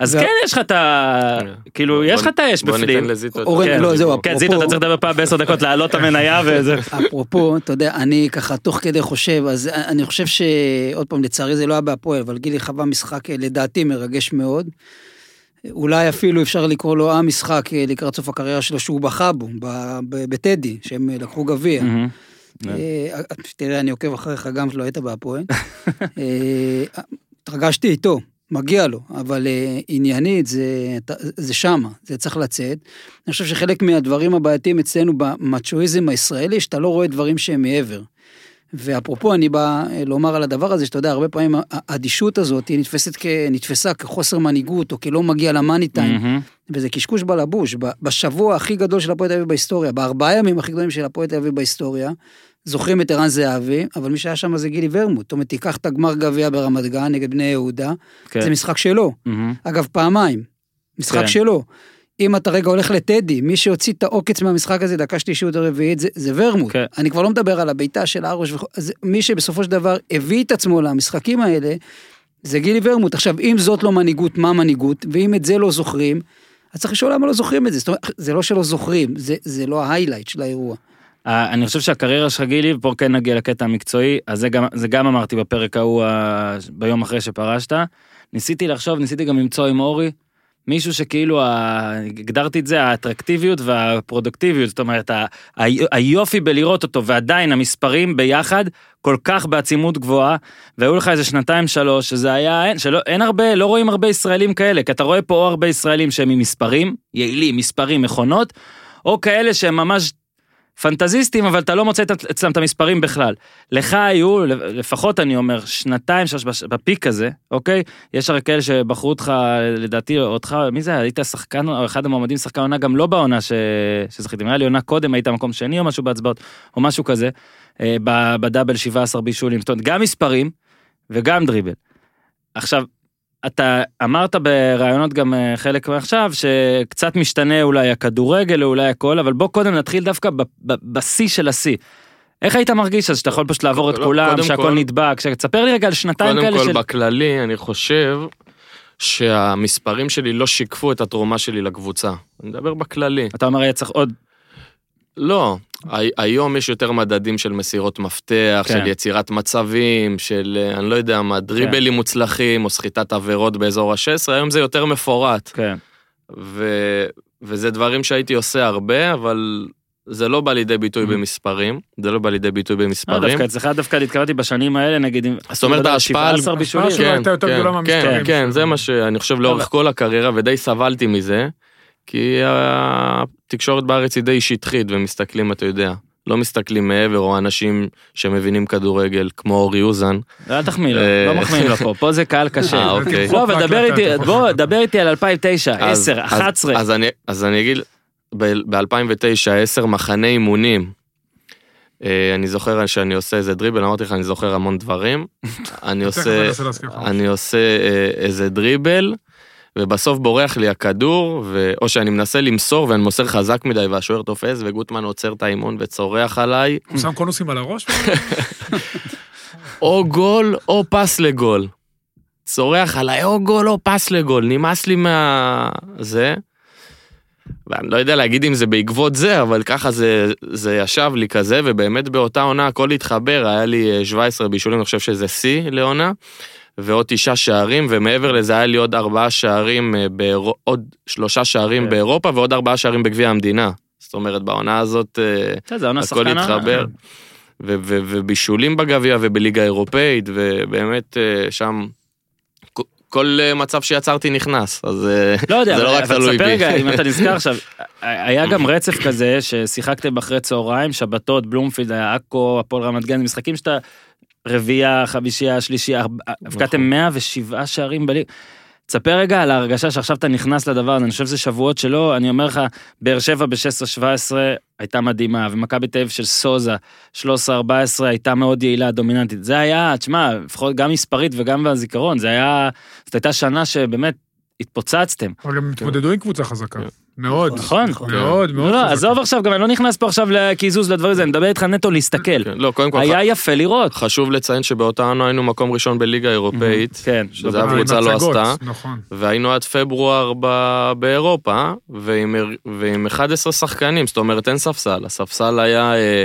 אז כן, יש לך את ה... כאילו, בוא- יש לך את האש בוא בפנים. ניתן לזיטו אורן, כן. לא, זהו, כן, אפרופו- זיטו, אתה צריך לדבר פעם בעשר דקות, להעלות את המניה וזה. אפרופו, אתה יודע, אני ככה תוך כדי חושב, אז אני חושב שעוד פעם, לצערי זה לא היה בהפועל, אבל גילי חווה משחק אה, לדעתי מרגש מאוד. אולי אפילו אפשר לקרוא לו המשחק אה, לקראת סוף הקריירה שלו שהוא בכה בו, ב- ב- בטדי, שהם אה, לקחו גביע. מהמם. אה, תראה, אני עוקב אחריך גם שלא היית בהפועל. אה, התרגשתי איתו, מגיע לו, אבל אה, עניינית זה, זה שמה, זה צריך לצאת. אני חושב שחלק מהדברים הבעייתיים אצלנו במצ'ואיזם הישראלי, שאתה לא רואה דברים שהם מעבר. ואפרופו, אני בא אה, לומר על הדבר הזה, שאתה יודע, הרבה פעמים האדישות הזאת, היא נתפסת כ, נתפסה כחוסר מנהיגות, או כלא מגיע למאני טיים. מהמם. וזה קשקוש בלבוש. בשבוע הכי גדול של הפועל תל אביב בהיסטוריה, בארבעה ימים הכי גדולים של הפועל תל אביב בהיסטוריה, זוכרים את ערן זהבי, אבל מי שהיה שם זה גילי ורמוט. זאת אומרת, תיקח את הגמר גביע ברמת גן נגד בני יהודה, כן. זה משחק שלו. מהמם. אגב, פעמיים. משחק כן. שלו. אם אתה רגע הולך לטדי, מי שהוציא את העוקץ מהמשחק הזה, דקה שלישית או רביעית, זה, זה ורמוט. כן. אני כבר לא מדבר על הבעיטה של ארוש, וכו- מי שבסופו של דבר הביא את עצמו למשחקים האלה, זה גילי ורמוט. עכשיו, אם זאת לא מנהיגות, מה מנהיגות? ואם את זה לא זוכרים, אז צריך לשאול למה לא זוכרים את זה. זאת אומרת, זה לא שלא זוכרים, זה, זה לא ההיילייט של האירוע. אה, אני חושב שהקריירה שלך גילי, ופה כן נגיע לקטע המקצועי, אז זה גם, זה גם אמרתי בפרק ההוא, ה- ביום אחרי שפרשת. ניסיתי לחשוב, ניסיתי גם למצוא עם אורי, מישהו שכאילו, ה- הגדרתי את זה, האטרקטיביות והפרודוקטיביות, זאת אומרת, היופי בלראות אותו, ועדיין המספרים ביחד כל כך בעצימות גבוהה, והיו לך איזה שנתיים שלוש, שזה היה, אין, שלא, אין הרבה, לא רואים הרבה ישראלים כאלה, כי אתה רואה פה או הרבה ישראלים שהם עם מספרים, יעילים, מספרים, מכונות, או כאלה שהם ממש פנטזיסטים, אבל אתה לא מוצא את- אצלם את המספרים בכלל. לך היו, לפחות אני אומר, שנתיים, שלוש בפיק הזה, אוקיי? יש הרי כאלה שבחרו אותך, לדעתי, אותך, מי זה? היית שחקן, או אחד המועמדים שחקן עונה, גם לא בעונה ש... שזכיתי. נראה לי עונה קודם, היית מקום שני או משהו בהצבעות, או משהו כזה, אה, בדאבל 17 בישולים. זאת אומרת, גם מספרים וגם דריבל. עכשיו, אתה אמרת בראיונות גם אה, חלק מעכשיו, שקצת משתנה אולי הכדורגל או אולי הכל, אבל בוא קודם נתחיל דווקא בשיא של השיא. איך היית מרגיש אז שאתה יכול פשוט לעבור את לא, כולם, קודם שהכל כל- נדבק, ש- תספר לי רגע על שנתיים קודם כאלה כל, של... בכללי, אני חושב שהמספרים שלי לא שיקפו את התרומה שלי לקבוצה. אני מדבר בכללי. אתה אומר היה צריך עוד... לא, הי- היום יש יותר מדדים של מסירות מפתח, כן. של יצירת מצבים, של אה, אני לא יודע מה, דריבלים מוצלחים, או סחיטת עבירות באזור ה-16, היום זה יותר מפורט. כן. ו... וזה דברים שהייתי עושה הרבה, אבל זה לא בא לידי ביטוי Mhm. במספרים, זה לא בא לידי ביטוי לא, במספרים. דווקא אצלך דווקא התכוונתי בשנים האלה, נגיד, אם... זאת אומרת, ההשפעה על- 17 בישולים. ההשפעה שלו הייתה יותר גדולה מהמספרים כן, כן, שלו. זה מה שאני חושב לאורך כל הקריירה, ודי סבלתי מזה, כי התקשורת בארץ היא די שטחית, ומסתכלים, אתה יודע, לא מסתכלים מעבר, או אנשים שמבינים כדורגל, כמו אורי אוזן. אל תחמיא לו, אה, לא מחמיאים לו פה, פה זה קהל קשה. אה, אוקיי. לא, אבל דבר איתי, בוא, דבר איתי על 2009, אז- 10, אז- 11. אז אני- אז אני אגיד, ב-2009, 10 מחנה אימונים. אה, אני זוכר שאני עושה איזה דריבל, אמרתי לך, אני זוכר המון דברים. (laughs) עושה... אני עושה אה, איזה דריבל, ובסוף בורח לי הכדור, ו... או שאני מנסה למסור ואני מוסר חזק מדי והשוער תופס, וגוטמן עוצר את האימון וצורח עליי, הוא שם קונוסים על הראש? או גול או פס לגול. צורח עליי, או גול או פס לגול, נמאס לי מה... זה. ואני לא יודע להגיד אם זה בעקבות זה, אבל ככה זה, זה ישב לי כזה, ובאמת באותה עונה הכל התחבר, היה לי אה, 17 בישולים, אני חושב שזה שיא לעונה, ועוד תשעה שערים, ומעבר לזה היה לי עוד ארבעה שערים, אה, באירו... עוד שלושה שערים כן. באירופה ועוד ארבעה שערים בגביע המדינה. זאת אומרת, בעונה הזאת אה, הכל. התחבר. ובישולים בגביע ובליגה האירופאית, ובאמת אה, שם כל- מצב שיצרתי נכנס, אז לא יודע, זה לא אבל- רק אבל תלוי תספר בי. רגע, אם אתה נזכר עכשיו, (laughs) היה גם רצף כזה ששיחקתם אחרי צהריים, שבתות, בלומפילד, עכו, הפועל רמת גן, משחקים שאתה רביעייה, חמישייה, שלישייה, הבקעתם 107 שערים בליגה. תספר רגע על ההרגשה שעכשיו אתה נכנס לדבר הזה, אני חושב שזה שבועות שלא, אני אומר לך, באר שבע ב-16-17 הייתה מדהימה, ומכבי תל אביב של סוזה, 13-14 הייתה מאוד יעילה, דומיננטית. זה היה, תשמע, לפחות גם מספרית וגם בזיכרון, זה היה, זאת הייתה שנה שבאמת התפוצצתם. אבל הם התמודדו עם קבוצה חזקה. כן. מאוד. נכון. מאוד, מאוד לא, חזקה. עזוב עכשיו, גם אני לא נכנס פה עכשיו לקיזוז לדברים הזה, אני מדבר איתך נטו להסתכל. כן, לא, קודם כל היה יפה לראות. חשוב לציין שבאותה עונה היינו מקום ראשון בליגה האירופאית, כן, שזה הקבוצה לא עשתה, נכון. והיינו עד פברואר ב- באירופה, ועם, ועם 11 שחקנים, זאת אומרת אין ספסל, הספסל היה אה,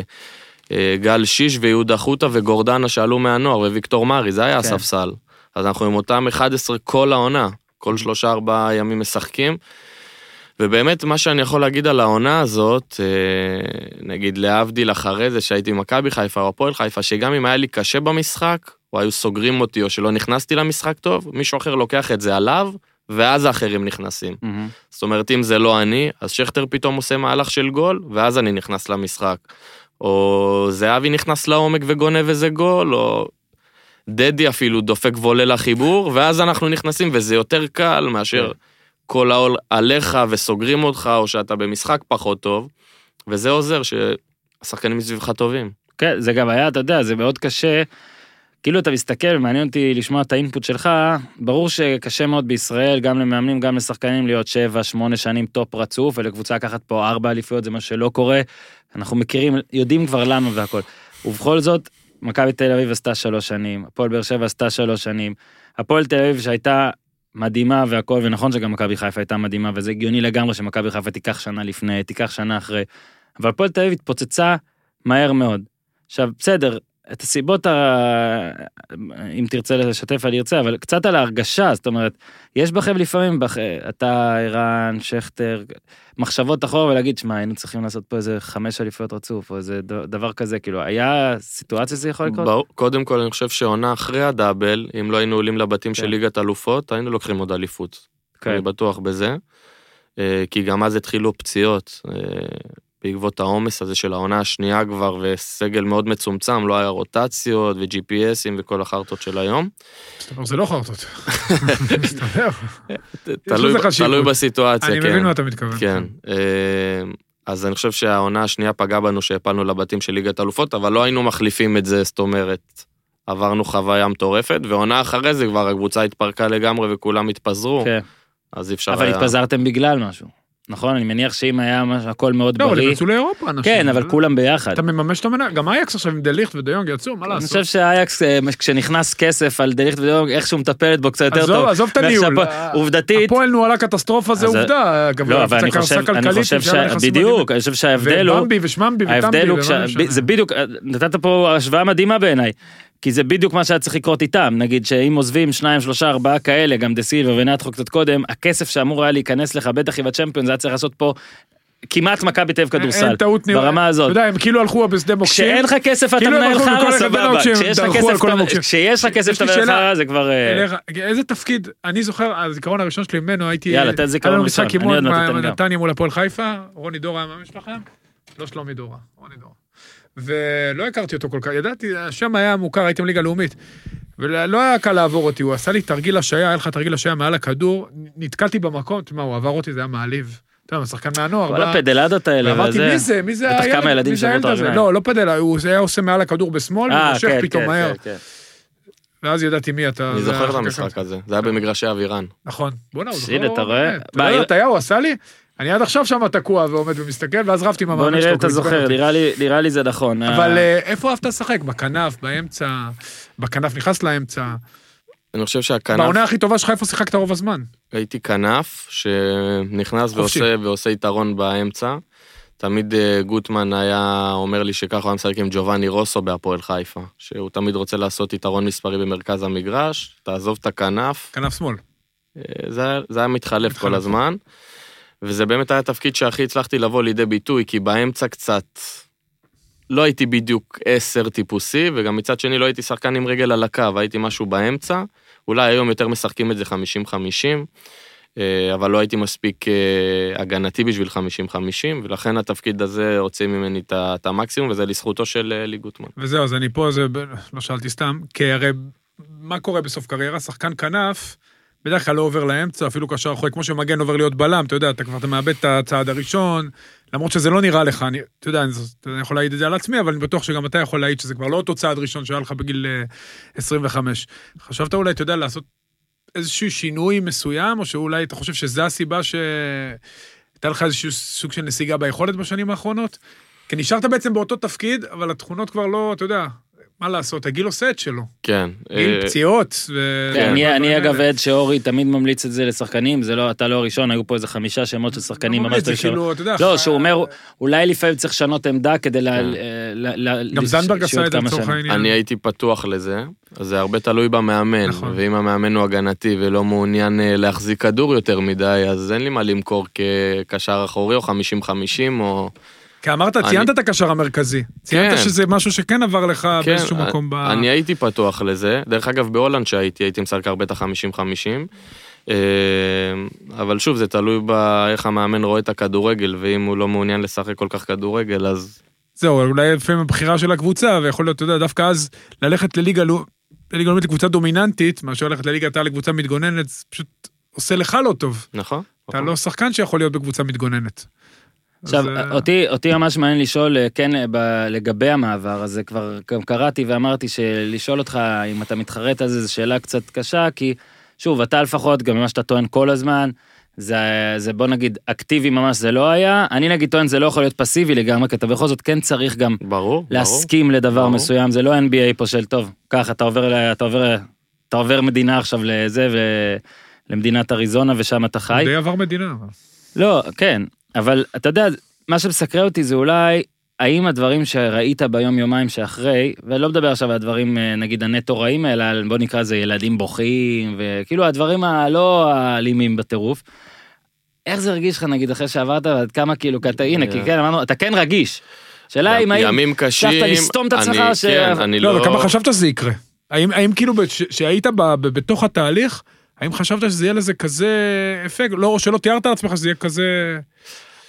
אה, גל שיש ויהודה חוטה וגורדנה שעלו מהנוער, וויקטור מרי, זה היה כן. הספסל. אז אנחנו עם אותם 11 כל העונה, כל שלושה ארבעה ימים משחקים. ובאמת מה שאני יכול להגיד על העונה הזאת, אה, נגיד להבדיל אחרי זה שהייתי במכבי חיפה או הפועל חיפה, שגם אם היה לי קשה במשחק, או היו סוגרים אותי או שלא נכנסתי למשחק טוב, מישהו אחר לוקח את זה עליו, ואז האחרים נכנסים. מהמם. זאת אומרת, אם זה לא אני, אז שכטר פתאום עושה מהלך של גול, ואז אני נכנס למשחק. או זהבי נכנס לעומק וגונב איזה גול, או דדי אפילו דופק ועולה לחיבור, ואז אנחנו נכנסים, וזה יותר קל מאשר כל העול עליך וסוגרים אותך, או שאתה במשחק פחות טוב, וזה עוזר שהשחקנים מסביבך טובים. כן, זה גם היה, אתה יודע, זה מאוד קשה. כאילו אתה מסתכל, מעניין אותי לשמוע את ה input שלך, ברור שקשה מאוד בישראל, גם למאמנים, גם לשחקנים, להיות 7-8 שנים top רצוף, ולקבוצה לקחת פה 4 אליפויות, זה מה שלא קורה. אנחנו מכירים, יודעים כבר למה והכל. ובכל זאת, מכבי תל אביב עשתה שלוש שנים, הפועל באר שבע עשתה שלוש שנים, הפועל תל אביב שהייתה מדהימה והכל, ונכון שגם מכבי חיפה הייתה מדהימה, וזה הגיוני לגמרי שמכבי חיפה תיקח שנה לפני, תיקח שנה אחרי, אבל הפועל תל אביב התפוצצה מהר מאוד. עכשיו, בסדר, את הסיבות, ה... אם תרצה לשתף אני ארצה, אבל קצת על ההרגשה, זאת אומרת, יש בכם לפעמים, בח... אתה, ערן, שכטר, מחשבות אחורה ולהגיד, שמע, היינו צריכים לעשות פה איזה חמש אליפויות רצוף, או איזה דבר כזה, כאילו, היה סיטואציה שזה יכול לקרות? ברור, קודם כל אני חושב שעונה אחרי הדאבל, אם לא היינו עולים לבתים של כן. ליגת אלופות, היינו לוקחים עוד אליפות. כן. אני בטוח בזה. אה, כי גם אז התחילו פציעות, אה, בעקבות העומס הזה של העונה השנייה כבר, וסגל מאוד מצומצם, לא היה רוטציות ו-GPSים וכל החרטות של היום. מסתבר זה לא חרטות. (laughs) מסתבר. תלוי, בסיטואציה, אני כן. מבין מה אתה מתכוון. כן. אה, אז אני חושב שהעונה השנייה פגעה בנו שהפלנו לבתים של ליגת אלופות, אבל לא היינו מחליפים את זה, זאת אומרת, עברנו חוויה מטורפת, ועונה אחרי זה כבר הקבוצה התפרקה לגמרי וכולם התפזרו, כן. אז אי אפשר אבל היה... התפזרתם בגלל משהו, נכון? אני מניח שאם היה הכל מאוד לא, אבל הם בריא, יצאו לאירופה, אנשים. כן, אבל אתה- כולם ביחד. אתה מממש את המניה, גם אייקס עכשיו עם דליכט ודיונג יצאו, מה אני לעשות? חושב שהאייקס, אה, כשנכנס כסף על דליכט ודיונג, איכשהו מטפלת בו קצת יותר טוב. עזוב את הניהול. עובדתית, הפועל נוהלה קטסטרופה זה אז- עובדה. לא, אבל אני חושב, אני ש... בדיוק, אני חושב שההבדל הוא, ובמבי ושממבי וטמבי. כש... זה בדיוק, נתת פה השוואה מדהימה בעיניי. כי זה בדיוק מה שהיה צריך לקרות איתם, נגיד שאם עוזבים שניים, שלושה, ארבעה כאלה, גם דה סילבה ונאתכו קצת קודם, הכסף שאמור היה להיכנס לך, בטח עם הצ'מפיונס, היה צריך לעשות פה כמעט מכבי תל אביב כדורסל, אין טעות ניהול. ברמה הזאת. אתה יודע, הם כאילו הלכו בשדה מוקשים. כשאין לך כסף אתה כאילו מנהל חרא, סבבה, כשיש לך כסף אתה- מנהל חרא, זה כבר... אה, איזה תפקיד, אני זוכר, הזיכרון הראשון שלי ממנו, הייתי... יאללה, תן זיכרון משחק אני עוד מעט אתן גם. נתניה מול הפועל חיפה, רוני דורה היה שלכם? לא שלומי דורה, רוני דורה. ולא הכרתי אותו כל כך, ידעתי, השם היה מוכר, הייתם ליגה לאומית. ולא היה קל לעבור אותי, הוא עשה לי תרגיל השעיה, היה לך תרגיל השעיה מעל הכדור, נתקלתי במקום, תשמע, הוא עבר אותי, זה היה מעליב. אתה יודע, שחקן מהנוער. כל הפדלדות האלה, ואמרתי, וזה. מי זה? מי זה בטח הילד? כמה ילדים שברו את? הרגליים. לא, לא פדל, הוא היה עושה מעל הכדור בשמאל, אה, ומושך כן, פתאום כן, מהר. כן. ואז ידעתי מי אתה. אני זוכר את המשחק. הזה, זה היה במגרשי אבירן. נכון. בוא'נה, הוא זוכר. הנה, אתה רואה? אתה יודע, הוא עשה לי? אני עד עכשיו שם תקוע ועומד ומסתכל, ואז רבתי עם בוא המאמן שלו. נראה אם אתה זוכר. נראה לי- נראה לי זה נכון. אבל אה, אה, איפה אהבת לשחק? בכנף, באמצע? בכנף נכנס לאמצע? אני חושב שהכנף, בעונה הכי טובה שלך, איפה שיחקת רוב הזמן? הייתי כנף שנכנס. ועושה, ועושה יתרון באמצע. תמיד אה, גוטמן היה אומר לי שככה הוא היה משחק עם ג'ובאני רוסו בהפועל חיפה, שהוא תמיד רוצה לעשות יתרון מספרי במרכז המגרש, תעזוב את הכנף, כנף שמאל. זה, היה- זה היה מתחלף כל מתחלף. הזמן, וזה באמת היה התפקיד שהכי הצלחתי לבוא לידי ביטוי, כי באמצע קצת לא הייתי בדיוק עשר טיפוסי, וגם מצד שני לא הייתי שחקן עם רגל על הקו, הייתי משהו באמצע. אולי היום יותר משחקים את זה 50-50, אה, אבל לא הייתי מספיק אה, הגנתי בשביל 50-50, ולכן התפקיד הזה הוציא ממני את המקסימום, וזה לזכותו של אה, לי גוטמן. וזהו, אז אני פה, זה, לא שאלתי סתם, כי הרי מה קורה בסוף קריירה? שחקן כנף, בדרך כלל לא עובר לאמצע, אפילו קשר אחורי, כמו שמגן עובר להיות בלם, אתה יודע, אתה כבר אתה מאבד את הצעד הראשון, למרות שזה לא נראה לך, אני, אתה יודע, אני, אני יכול להעיד את זה על עצמי, אבל אני בטוח שגם אתה יכול להעיד שזה כבר לא אותו צעד ראשון שהיה לך בגיל אה, 25. חשבת אולי, אתה יודע, לעשות איזשהו שינוי מסוים, או שאולי אתה חושב שזו הסיבה שהייתה לך איזשהו סוג של נסיגה ביכולת בשנים האחרונות? כי נשארת בעצם באותו תפקיד, אבל התכונות כבר לא, אתה יודע, מה לעשות, הגיל עושה את שלו. כן. גיל, אה, פציעות. כן, אני-. אגב עד שאורי תמיד ממליץ את זה לשחקנים, זה לא, אתה לא הראשון, היו פה איזה חמישה שמות של שחקנים לא ממש ממליץ, זה טובים. יודע, לא, שהוא אומר, אולי לפעמים צריך לשנות עמדה כדי ל... כן. ל- ל- גם ל- זנדברג עשה את זה לצורך. העניין. אני הייתי פתוח לזה, אז זה הרבה תלוי במאמן, נכון. ואם המאמן הוא הגנתי ולא מעוניין אה, להחזיק כדור יותר מדי, אז אין לי מה למכור כקשר אחורי או 50-50 או... כי אמרת, אני- ציינת את הקשר המרכזי. ציינת כן. שזה משהו שכן עבר לך כן, באיזשהו מקום ב... אני הייתי פתוח לזה, דרך אגב בהולנד שהייתי, הייתי משחק הרבה את ה-50-50, אה, אבל שוב, זה תלוי באיך המאמן רואה את הכדורגל, ואם הוא לא מעוניין לשחק כל כך כדורגל, אז זהו, אולי לפעמים הבחירה של הקבוצה, ויכול להיות, אתה יודע, דווקא אז ללכת לליגה לא- לליגה לאומית לקבוצה דומיננטית, מאשר ללכת לליגת העל לקבוצה מתגוננת, זה פשוט עושה לך לא טוב. נכון? אתה נכון. לא שחקן שיכול להיות בקבוצה מתגוננת. עכשיו, אז, אה, אותי, אותי ממש מעניין לשאול, אה, כן, אה, ב- לגבי המעבר הזה, כבר גם קראתי ואמרתי שלשאול אותך אם אתה מתחרט על זה, זו שאלה קצת קשה, כי שוב, אתה לפחות, גם ממה שאתה טוען כל הזמן, זה, זה בוא נגיד אקטיבי ממש זה לא היה, אני נגיד טוען זה לא יכול להיות פסיבי לגמרי, כי אתה בכל זאת כן צריך גם ברור, ברור. להסכים לדבר ברור. מסוים, זה לא NBA פה של טוב, ככה אתה עובר, אתה עובר, אתה עובר מדינה עכשיו לזה, ו... למדינת אריזונה ושם אתה חי. די עבר מדינה. לא, כן, אבל אתה יודע, מה שמסקרן אותי זה אולי, האם הדברים שראית ביום יומיים שאחרי, ולא מדבר עכשיו על הדברים אה, נגיד הנטו רעים אלא על בוא נקרא לזה ילדים בוכים, וכאילו הדברים הלא האלימים בטירוף. איך זה הרגיש לך נגיד אחרי שעברת ועד כמה כאילו, כי אתה, הנה, כי כן אמרנו, אתה כן רגיש. שאלה אם האם ימים קשים, הצלחת לסתום את עצמך ש... כן, אני לא, לא... וכמה חשבת שזה יקרה? האם, כאילו שהיית בתוך התהליך, האם חשבת שזה יהיה לזה כזה אפקט? לא, או שלא תיארת לעצמך שזה יהיה כזה...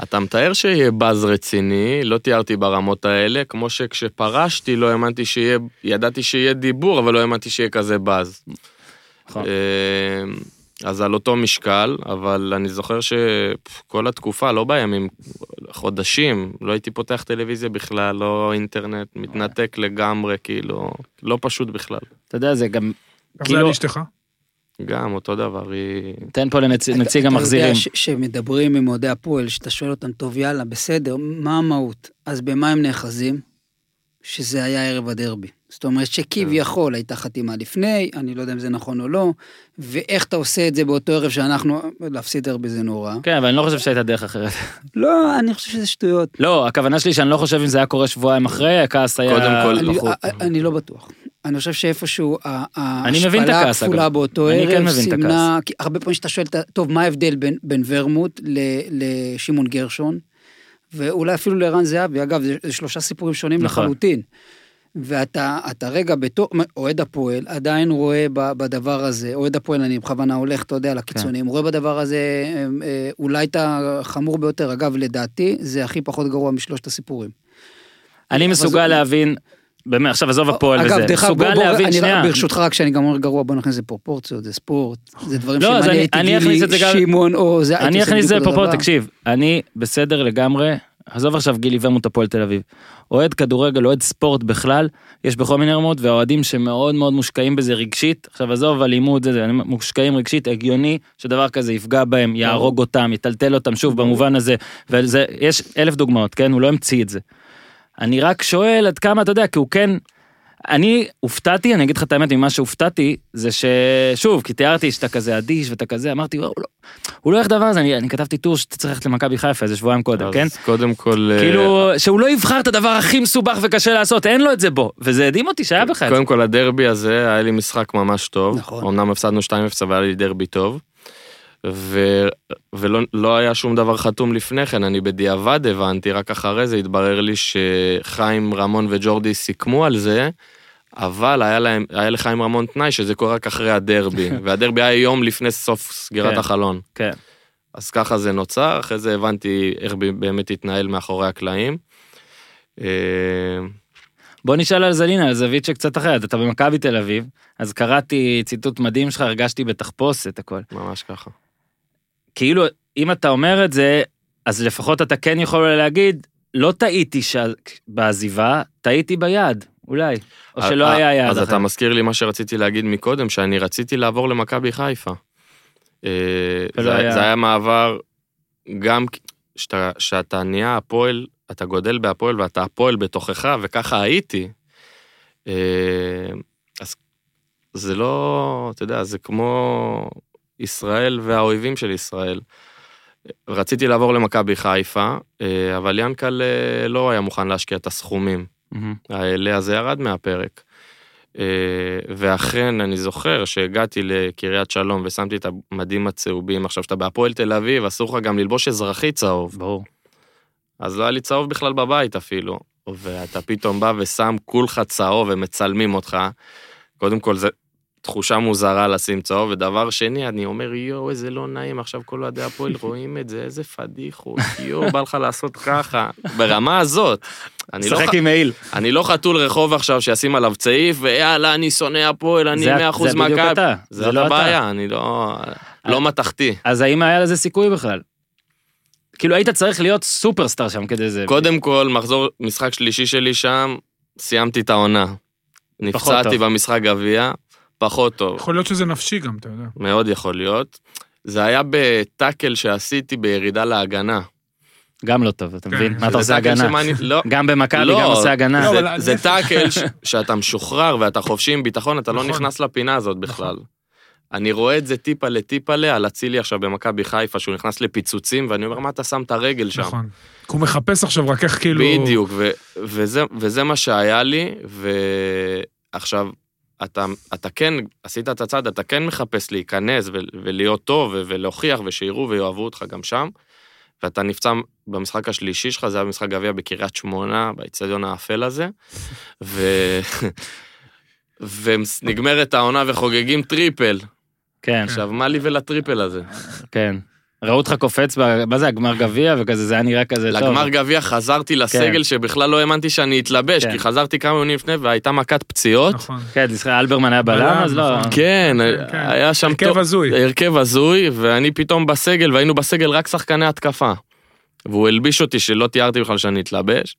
אתה מתאר שיהיה באז רציני, לא תיארתי ברמות האלה, כמו שכשפרשתי לא האמנתי שיהיה, ידעתי שיהיה דיבור, אבל לא האמנתי שיהיה כזה באז. נכון. אה, אז על אותו משקל, אבל אני זוכר שכל התקופה, לא בימים, חודשים, לא הייתי פותח טלוויזיה בכלל, לא אינטרנט, מתנתק לגמרי, כאילו, לא פשוט בכלל. אתה יודע, זה גם, איך זה כאילו- היה לאשתך? גם אותו דבר, היא... תן פה לנציג אתה המחזירים. יודע ש- שמדברים עם אוהדי הפועל, שאתה שואל אותם, טוב, יאללה, בסדר, מה המהות? אז במה הם נאחזים? שזה היה ערב הדרבי. זאת אומרת שכביכול הייתה חתימה לפני, אני לא יודע אם זה נכון או לא, ואיך אתה עושה את זה באותו ערב שאנחנו, להפסיד דרבי זה נורא. כן, אבל אני לא חושב שהייתה דרך אחרת. לא, אני חושב שזה שטויות. לא, הכוונה שלי שאני לא חושב אם זה היה קורה שבועיים אחרי, הכעס היה... קודם כל, אני- בחור. אני- אני לא בטוח. אני חושב שאיפשהו ההשפלה הכפולה. באותו אני כן ערב מבין את סימנה, כי הרבה פעמים שאתה שואל, טוב, מה ההבדל בין- בין ורמוט ל- לשמעון גרשון, ואולי אפילו לערן זהבי, אגב, זה זה שלושה סיפורים שונים נכון. לחלוטין. ואתה אתה רגע בתור, אוהד הפועל עדיין רואה ב- בדבר הזה, אוהד הפועל, אני בכוונה הולך, אתה יודע, לקיצונים, רואה בדבר הזה אה, אה, אולי את החמור ביותר, אגב, לדעתי, זה הכי פחות גרוע משלושת הסיפורים. אני מסוגל זה- להבין, באמת, עכשיו עזוב הפועל וזה, מסוגל להבין, שנייה. ברשותך, רק כשאני גם אומר גרוע, בוא נכניס לזה פרופורציות, זה ספורט, זה דברים לא, אני אכניס גילי, שמעון או זה, אני אכניס את זה דבר. תקשיב, אני בסדר לגמרי, עזוב עכשיו גילי ורמוט הפועל תל אביב. אוהד כדורגל, אוהד ספורט בכלל, יש בכל מיני רמות, והאוהדים שמאוד מאוד מושקעים בזה רגשית, עכשיו עזוב אלימות, זה, זה, מושקעים רגשית, הגיוני שדבר כזה יפגע בהם, יהרוג אותם, יטלטל אותם, שוב, במובן הזה, וזה, יש אלף דוגמאות, כן? הוא לא המציא את זה. אני רק שואל עד כמה, אתה יודע, כי הוא כן... אני הופתעתי, אני אגיד לך את האמת, ממה שהופתעתי, זה ששוב, כי תיארתי שאתה כזה אדיש ואתה כזה, אמרתי, "וואו, הוא לא, הוא לא הולך דבר הזה, אני, אני כתבתי טור שאתה צריך ללכת למכבי חיפה איזה שבועיים קודם, אז כן? קודם כל... אה, כאילו, שהוא לא יבחר את הדבר הכי מסובך וקשה לעשות, אין לו את זה בו, וזה הדהים אותי שהיה בך את זה. קודם כל הדרבי הזה היה לי משחק ממש טוב. נכון. אמנם הפסדנו 2-0 אבל היה לי דרבי טוב. ו... ולא לא היה שום דבר חתום לפני כן, אני בדיעבד הבנתי, רק אחרי זה התברר לי שחיים רמון וג'ורדי סיכמו על זה, אבל היה, להם, היה לחיים רמון תנאי שזה קורה רק אחרי הדרבי, (laughs) והדרבי היה יום לפני סוף סגירת כן. החלון. כן. אז ככה זה נוצר, אחרי זה הבנתי איך באמת התנהל מאחורי הקלעים. אה, בוא נשאל על זלינה, על זווית שקצת אחרת, אתה במכבי תל אביב, אז קראתי ציטוט מדהים שלך, הרגשתי בתחפושת הכל. ממש ככה. כאילו, אם אתה אומר את זה, אז לפחות אתה כן יכול להגיד, לא טעיתי ש... בעזיבה, טעיתי ביעד, אולי. או שלא אה, היה יעד אז אחר. אתה מזכיר לי מה שרציתי להגיד מקודם, שאני רציתי לעבור למכבי חיפה. אה, ולא זה היה. מעבר, גם שאתה- שאתה נהיה הפועל, אתה גודל בהפועל ואתה הפועל בתוכך, וככה הייתי. אה, אז זה לא, אתה יודע, זה כמו ישראל והאויבים של ישראל. רציתי לעבור למכבי חיפה, אה, אבל ינקל אה, לא היה מוכן להשקיע את הסכומים. מהמם. האלה, אז זה ירד מהפרק. אה, ואכן, אני זוכר שהגעתי לקריית שלום ושמתי את המדים הצהובים. עכשיו, שאתה בהפועל תל אביב, אסור לך גם ללבוש אזרחי צהוב. ברור. אז לא היה לי צהוב בכלל בבית אפילו. ואתה פתאום בא ושם כולך צהוב ומצלמים אותך. קודם כל, זו תחושה מוזרה לשים צהוב, ודבר שני, אני אומר, יואו, איזה לא נעים, עכשיו כל אוהדי הפועל (laughs) רואים את זה, איזה פדיחות, יואו, בא לך לעשות ככה. ברמה הזאת. אני לא, עם מעיל. אני לא חתול רחוב עכשיו שישים עליו צעיף, ויאללה, אני שונא הפועל, אני זה- 100% זה בדיוק מכבי. אתה, זה לא. הבעיה, אני לא... לא מתכתי. אז האם היה לזה סיכוי בכלל? כאילו היית צריך להיות סופרסטאר שם כדי זה. קודם כל, מחזור משחק שלישי שלי שם, סיימתי את העונה. נפצעתי. במשחק גביע, פחות טוב. יכול להיות שזה נפשי גם, אתה יודע. מאוד יכול להיות. זה היה בטאקל שעשיתי בירידה להגנה. גם לא טוב, אתה כן, מבין? מה אתה עושה הגנה? לא, גם במכבי, לא, גם עושה הגנה. לא, זה- טאקל (laughs) שאתה משוחרר ואתה חופשי עם ביטחון, אתה לא נכון. נכנס לפינה הזאת בכלל. אני רואה את זה טיפה לטיפה על אצילי עכשיו במכבי חיפה, שהוא נכנס לפיצוצים, ואני אומר, מה אתה שם את הרגל שם? נכון. כי הוא מחפש עכשיו רק איך כאילו... בדיוק, וזה מה שהיה לי, ועכשיו, אתה, אתה כן, עשית את הצעד, אתה כן מחפש להיכנס ו- ולהיות טוב ו- ולהוכיח ושיראו ויאהבו אותך גם שם, ואתה נפצע במשחק השלישי שלך, זה היה במשחק גביע בקריית שמונה, באיצטדיון האפל הזה, (laughs) ו... ונגמרת העונה וחוגגים טריפל. כן, עכשיו, מה לי ולטריפל הזה? כן. ראו אותך קופץ, ב- מה זה, הגמר גביע וכזה, זה היה נראה כזה טוב. לגמר גביע חזרתי לסגל שבכלל לא האמנתי שאני אתלבש, כן. כי חזרתי כמה ימים לפני והייתה מכת פציעות. נכון. כן, זכר, אלברמן היה בלם, אז לא... נכון. כן, כן. היה שם הרכב טוב. הזוי. הרכב הזוי, ואני פתאום בסגל, והיינו בסגל רק שחקני התקפה. והוא הלביש אותי שלא תיארתי בכלל שאני אתלבש.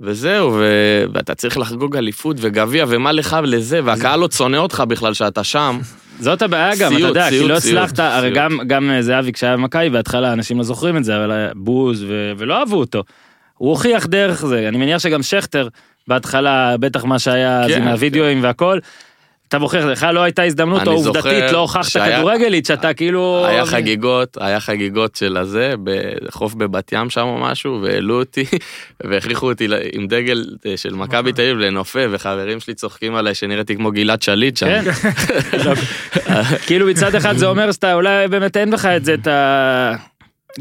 וזהו, ו... ואתה צריך לחגוג אליפות וגביע, ומה לך לזה, והקהל לא שונא אותך בכלל שאתה שם. (laughs) זאת הבעיה גם, אתה יודע, כי לא הצלחת, הרי. גם, אה, זהבי כשהיה במכבי בהתחלה, אנשים לא זוכרים את זה, אבל היה בוז ו- ולא אהבו אותו. הוא הוכיח דרך זה, אני מניח שגם שכטר, בהתחלה, בטח מה שהיה אז כן, עם הווידאוים והכל, אתה מוכיח, לך לא הייתה הזדמנות, או עובדתית לא הוכחת שהיה- כדורגלית, שאתה כאילו... היה חגיגות, היה חגיגות של הזה, בחוף בבת ים שם או משהו, והעלו אותי, (laughs) והכריחו אותי עם דגל אה, של מכבי תל אביב לנופף, וחברים שלי צוחקים עליי שנראיתי כמו גלעד שליט שם. כן. (laughs) (laughs) כאילו מצד אחד זה אומר שאתה אולי באמת אין לך את זה, את ה...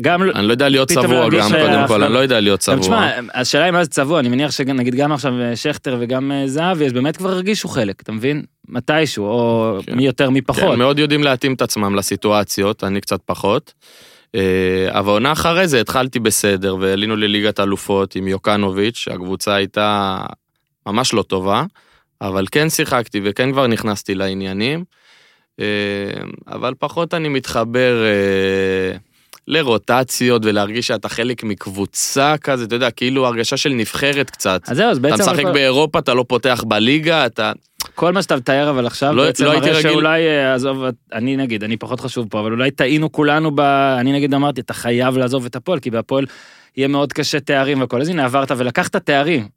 גם... אני לא יודע להיות צבוע גם, קודם כל, אני לא יודע להיות צבוע. תשמע, השאלה היא מה זה צבוע, אני מניח שנגיד גם עכשיו אה, שכטר וגם אה, זהבי, אז באמת כבר הרגישו חלק, אתה מבין? מתישהו, או כן. מי יותר מי כן, פחות. מאוד יודעים להתאים את עצמם לסיטואציות, אני קצת פחות. אה, אבל עונה אחרי זה התחלתי בסדר, ועלינו לליגת אלופות עם יוקנוביץ', שהקבוצה הייתה ממש לא טובה, אבל כן שיחקתי וכן כבר נכנסתי לעניינים. אבל פחות אני מתחבר לרוטציות ולהרגיש שאתה חלק מקבוצה כזה, אתה יודע, כאילו הרגשה של נבחרת קצת. אז זהו, אז אתה בעצם משחק כל- באירופה, אתה לא פותח בליגה, אתה... כל מה שאתה מתאר אבל עכשיו לא- בעצם לא הייתי מראה רגיל- שאולי, אה, עזוב, אני נגיד, אני פחות חשוב פה, אבל אולי טעינו כולנו ב... אני נגיד אמרתי, אתה חייב לעזוב את הפועל, כי בהפועל יהיה מאוד קשה תארים והכל, אז הנה עברת ולקחת תארים.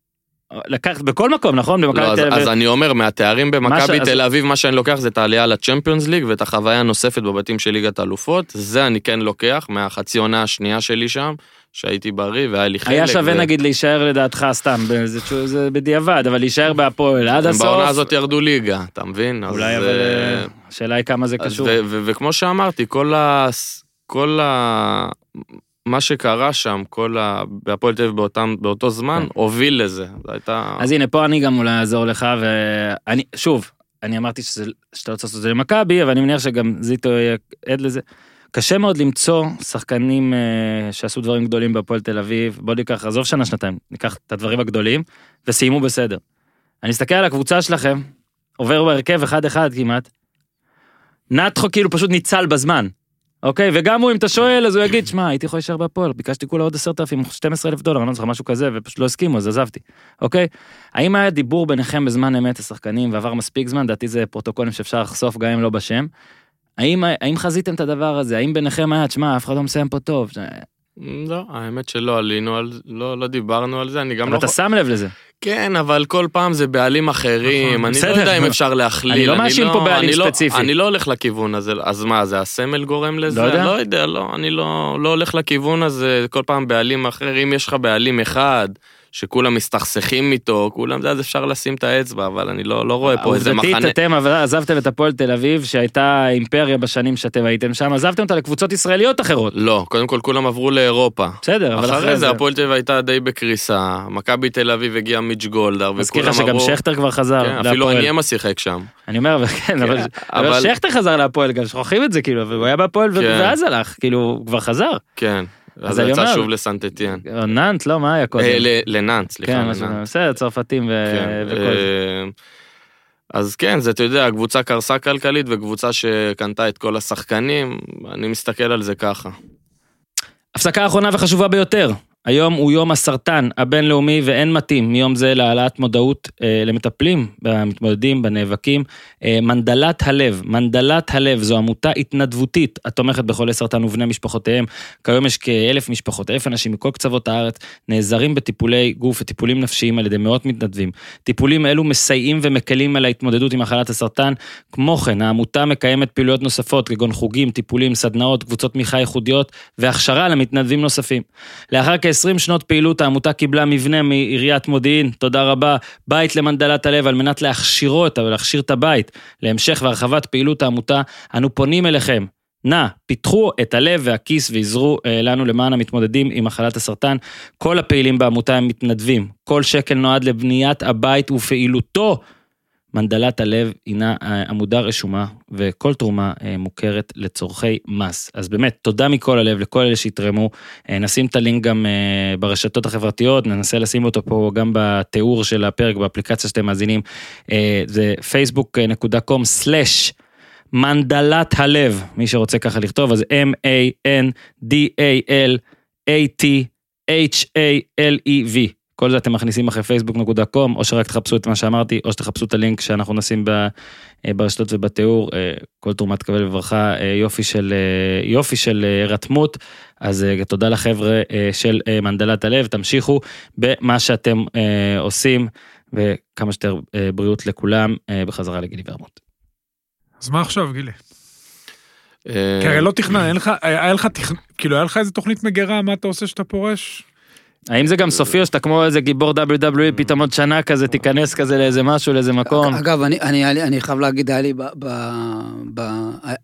לקחת בכל מקום, נכון? במכבי לא, אז, תל אביב. אז אני אומר, מהתארים מה ש- במכבי אז- תל אביב, מה שאני לוקח זה את העלייה לצ'מפיונס ליג ואת החוויה הנוספת בבתים של ליגת האלופות, זה אני כן לוקח מהחצי עונה השנייה שלי שם, שהייתי בריא והיה לי חלק. היה שווה ו- נגיד להישאר לדעתך סתם, זה, זה בדיעבד, אבל להישאר בהפועל עד הסוף. בעונה הזאת ירדו ליגה, אתה מבין? אז, אולי אבל אה, השאלה היא כמה זה אז קשור. ו- ו- וכמו שאמרתי, כל ה... כל ה... מה שקרה שם, כל ה... בהפועל תל אביב באותו זמן, כן. הוביל לזה. זו הייתה... אז הנה, פה אני גם אולי אעזור לך, ואני, שוב, אני אמרתי שזה, שאתה רוצה לעשות את זה למכבי, אבל אני מניח שגם זיטו יהיה עד לזה. קשה מאוד למצוא שחקנים אה, שעשו דברים גדולים בהפועל תל אביב, בוא ניקח, עזוב שנה, שנתיים, ניקח את הדברים הגדולים, וסיימו בסדר. אני מסתכל על הקבוצה שלכם, עובר בהרכב אחד-אחד כמעט, נתחו כאילו פשוט ניצל בזמן, אוקיי? וגם הוא, אם אתה שואל, אז הוא יגיד, שמע, הייתי יכול להישאר בהפועל, ביקשתי כולה עוד 10,000, 12 אלף דולר, אני לא זוכר משהו כזה, ופשוט לא הסכימו, אז עזבתי, אוקיי? האם היה דיבור ביניכם בזמן אמת השחקנים ועבר מספיק זמן, לדעתי זה פרוטוקולים שאפשר לחשוף גם אם לא בשם. האם, האם חזיתם את הדבר הזה? האם ביניכם היה, תשמע, אף אחד לא מסיים פה טוב? לא, האמת שלא עלינו על... לא, לא דיברנו על זה, אני גם אבל לא... אתה שם לב לזה. כן, אבל כל פעם זה בעלים אחרים, נכון, אני. לא יודע אם אפשר להכליל. אני לא מאשים פה בעלים אני לא- ספציפי. אני לא הולך לכיוון הזה, אז מה, זה הסמל גורם לזה? לא יודע. לא יודע, לא, אני לא לא הולך לכיוון הזה, כל פעם בעלים אחר, אם יש לך בעלים אחד, שכולם מסתכסכים איתו, כולם זה, אז אפשר לשים את האצבע, אבל אני לא לא רואה פה איזה עובדתית מחנה. אתם אבל עזבתם את הפועל תל אביב שהייתה אימפריה בשנים שאתם הייתם שם עזבתם אותה לקבוצות ישראליות אחרות. לא, קודם כל כולם עברו לאירופה. בסדר אבל אחרי זה הפועל תל אביב הייתה די בקריסה, מכבי תל אביב הגיע מיץ' גולדהר, מזכיר וכולם לך שגם אמרו... שכטר כבר חזר כן, אפילו להפועל. עניימה שיחק שם. אני אומר אבל כן אבל אבל שכטר חזר להפועל גם שוכחים את זה כאילו אבל הוא היה בהפועל כן. ואז הלך כאילו כבר חזר. כן. אז אני יצא שוב לסנטטיאן. נאנט לא מה היה קודם. אה, לנאנט, סליחה, כן לנאנט. בסדר צרפתים ו- כן, וכל זה. אה, אז כן, זה, אתה יודע, קבוצה קרסה כלכלית וקבוצה שקנתה את כל השחקנים, אני מסתכל על זה ככה. הפסקה אחרונה וחשובה ביותר. היום הוא יום הסרטן הבינלאומי ואין מתאים מיום זה להעלאת מודעות אה, למטפלים, במתמודדים, בנאבקים. אה, מנדלת הלב, מנדלת הלב זו עמותה התנדבותית התומכת בחולי סרטן ובני משפחותיהם. כיום יש כאלף משפחות, אלף אנשים מכל קצוות הארץ נעזרים בטיפולי גוף וטיפולים נפשיים על ידי מאות מתנדבים. טיפולים אלו מסייעים ומקלים על ההתמודדות עם מחלת הסרטן. כמו כן, העמותה מקיימת פעילויות נוספות כגון חוגים, טיפולים, סדנאות, קבוצות תמיכה ייחודיות והכשרה למתנדבים נוספים. לאחר כ-20 שנות פעילות העמותה קיבלה מבנה מעיריית מודיעין, תודה רבה, בית למנדלת הלב על מנת להכשירו אותה ולהכשיר את הבית להמשך והרחבת פעילות העמותה, אנו פונים אליכם. נא, פיתחו את הלב והכיס ועזרו אה, לנו למען המתמודדים עם מחלת הסרטן. כל הפעילים בעמותה הם מתנדבים. כל שקל נועד לבניית הבית ופעילותו. מנדלת הלב הינה אה, עמודה רשומה, וכל תרומה אה, מוכרת לצורכי מס. אז באמת, תודה מכל הלב לכל אלה שיתרמו. אה, נשים את הלינק גם ברשתות החברתיות, ננסה לשים אותו פה גם בתיאור של הפרק, באפליקציה שאתם מאזינים. זה facebook.com slash מנדלת הלב, מי שרוצה ככה לכתוב, אז M-A-N-D-A-L-A-T-H-A-L-E-V. כל זה אתם מכניסים אחרי פייסבוק.קום, או שרק תחפשו את מה שאמרתי, או שתחפשו את הלינק שאנחנו נשים ב, אה, ברשתות ובתיאור. אה, כל תרומה תקבל בברכה, אה, יופי של, יופי של רתמות. אז תודה לחבר'ה של מנדלת הלב, תמשיכו במה שאתם עושים, וכמה שיותר בריאות לכולם, בחזרה לגילי ורמוט. אז מה עכשיו, גילי? כי הרי לא תכנן, היה לך, כאילו היה לך איזה תוכנית מגירה, מה אתה עושה שאתה פורש? האם זה גם סופי או שאתה כמו איזה גיבור WWE פתאום עוד שנה כזה תיכנס כזה לאיזה משהו לאיזה מקום. אגב, אני, אני, אני חייב להגיד, היה לי, ב, ב, ב,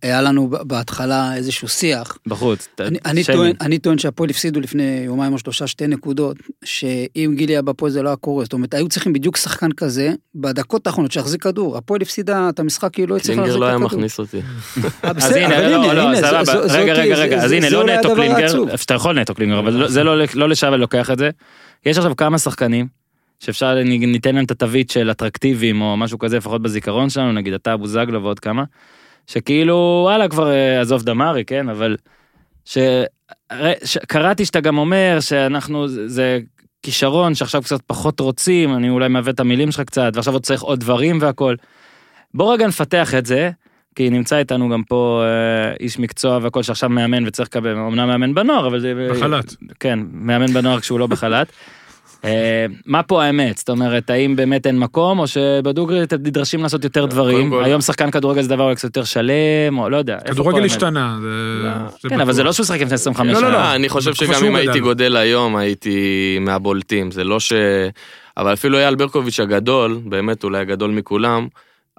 היה לנו בהתחלה איזשהו שיח. בחוץ. אני, אני, טוען, אני טוען שהפועל הפסידו לפני יומיים או שלושה שתי נקודות, שאם גילי היה בפועל זה לא היה קורה. זאת אומרת, היו צריכים בדיוק שחקן כזה, בדקות האחרונות שיחזיק כדור. הפועל הפסידה את המשחק כי היא לא הצליחה להחזיק את קלינגר. לא היה מכניס אותי. אה, (laughs) אז הנה, לא, לא, סבבה, רגע, רגע, רגע, אז הנה, לא נטו קלינגר, שאתה יכול נטו קלינגר, אבל לא- זה לא- לא לשם לוקח את זה. יש עכשיו כמה שחקנים שאפשר, ניתן להם את התווית של אטרקטיביים או משהו כזה, לפחות בזיכרון שלנו, נגיד אתה אבו זגלו ועוד כמה, שכאילו, וואלה, כבר אה, עזוב דמארי, כן, אבל ש... הרי- ש... קראתי שאתה גם אומר שאנחנו, זה כישרון שעכשיו קצת פחות רוצים, אני אולי מעוות את המילים שלך קצת, ועכשיו עוד צריך עוד דברים והכל. בוא רגע נפתח את זה, כי נמצא איתנו גם פה אה, איש מקצוע והכל שעכשיו מאמן וצריך לקבל, אמנם מאמן בנוער, אבל זה... בחל"ת. כן, מאמן בנוער כשהוא לא בחל"ת. אה, מה פה האמת? זאת אומרת, האם באמת אין מקום, או שבדוגרי אתם נדרשים לעשות יותר דברים? כל- היום שחקן כדורגל זה דבר אולי קצת יותר שלם, או לא יודע. כדורגל? השתנה, זה... זה כן, אבל בטוח. זה לא שהוא משחק לפני 25 לא, לא, שנה. לא. אה, אני חושב שגם אם הייתי. גודל היום, הייתי מהבולטים. זה לא ש... אבל אפילו אייל ברקוביץ' הגדול, באמת אולי הגדול מכולם,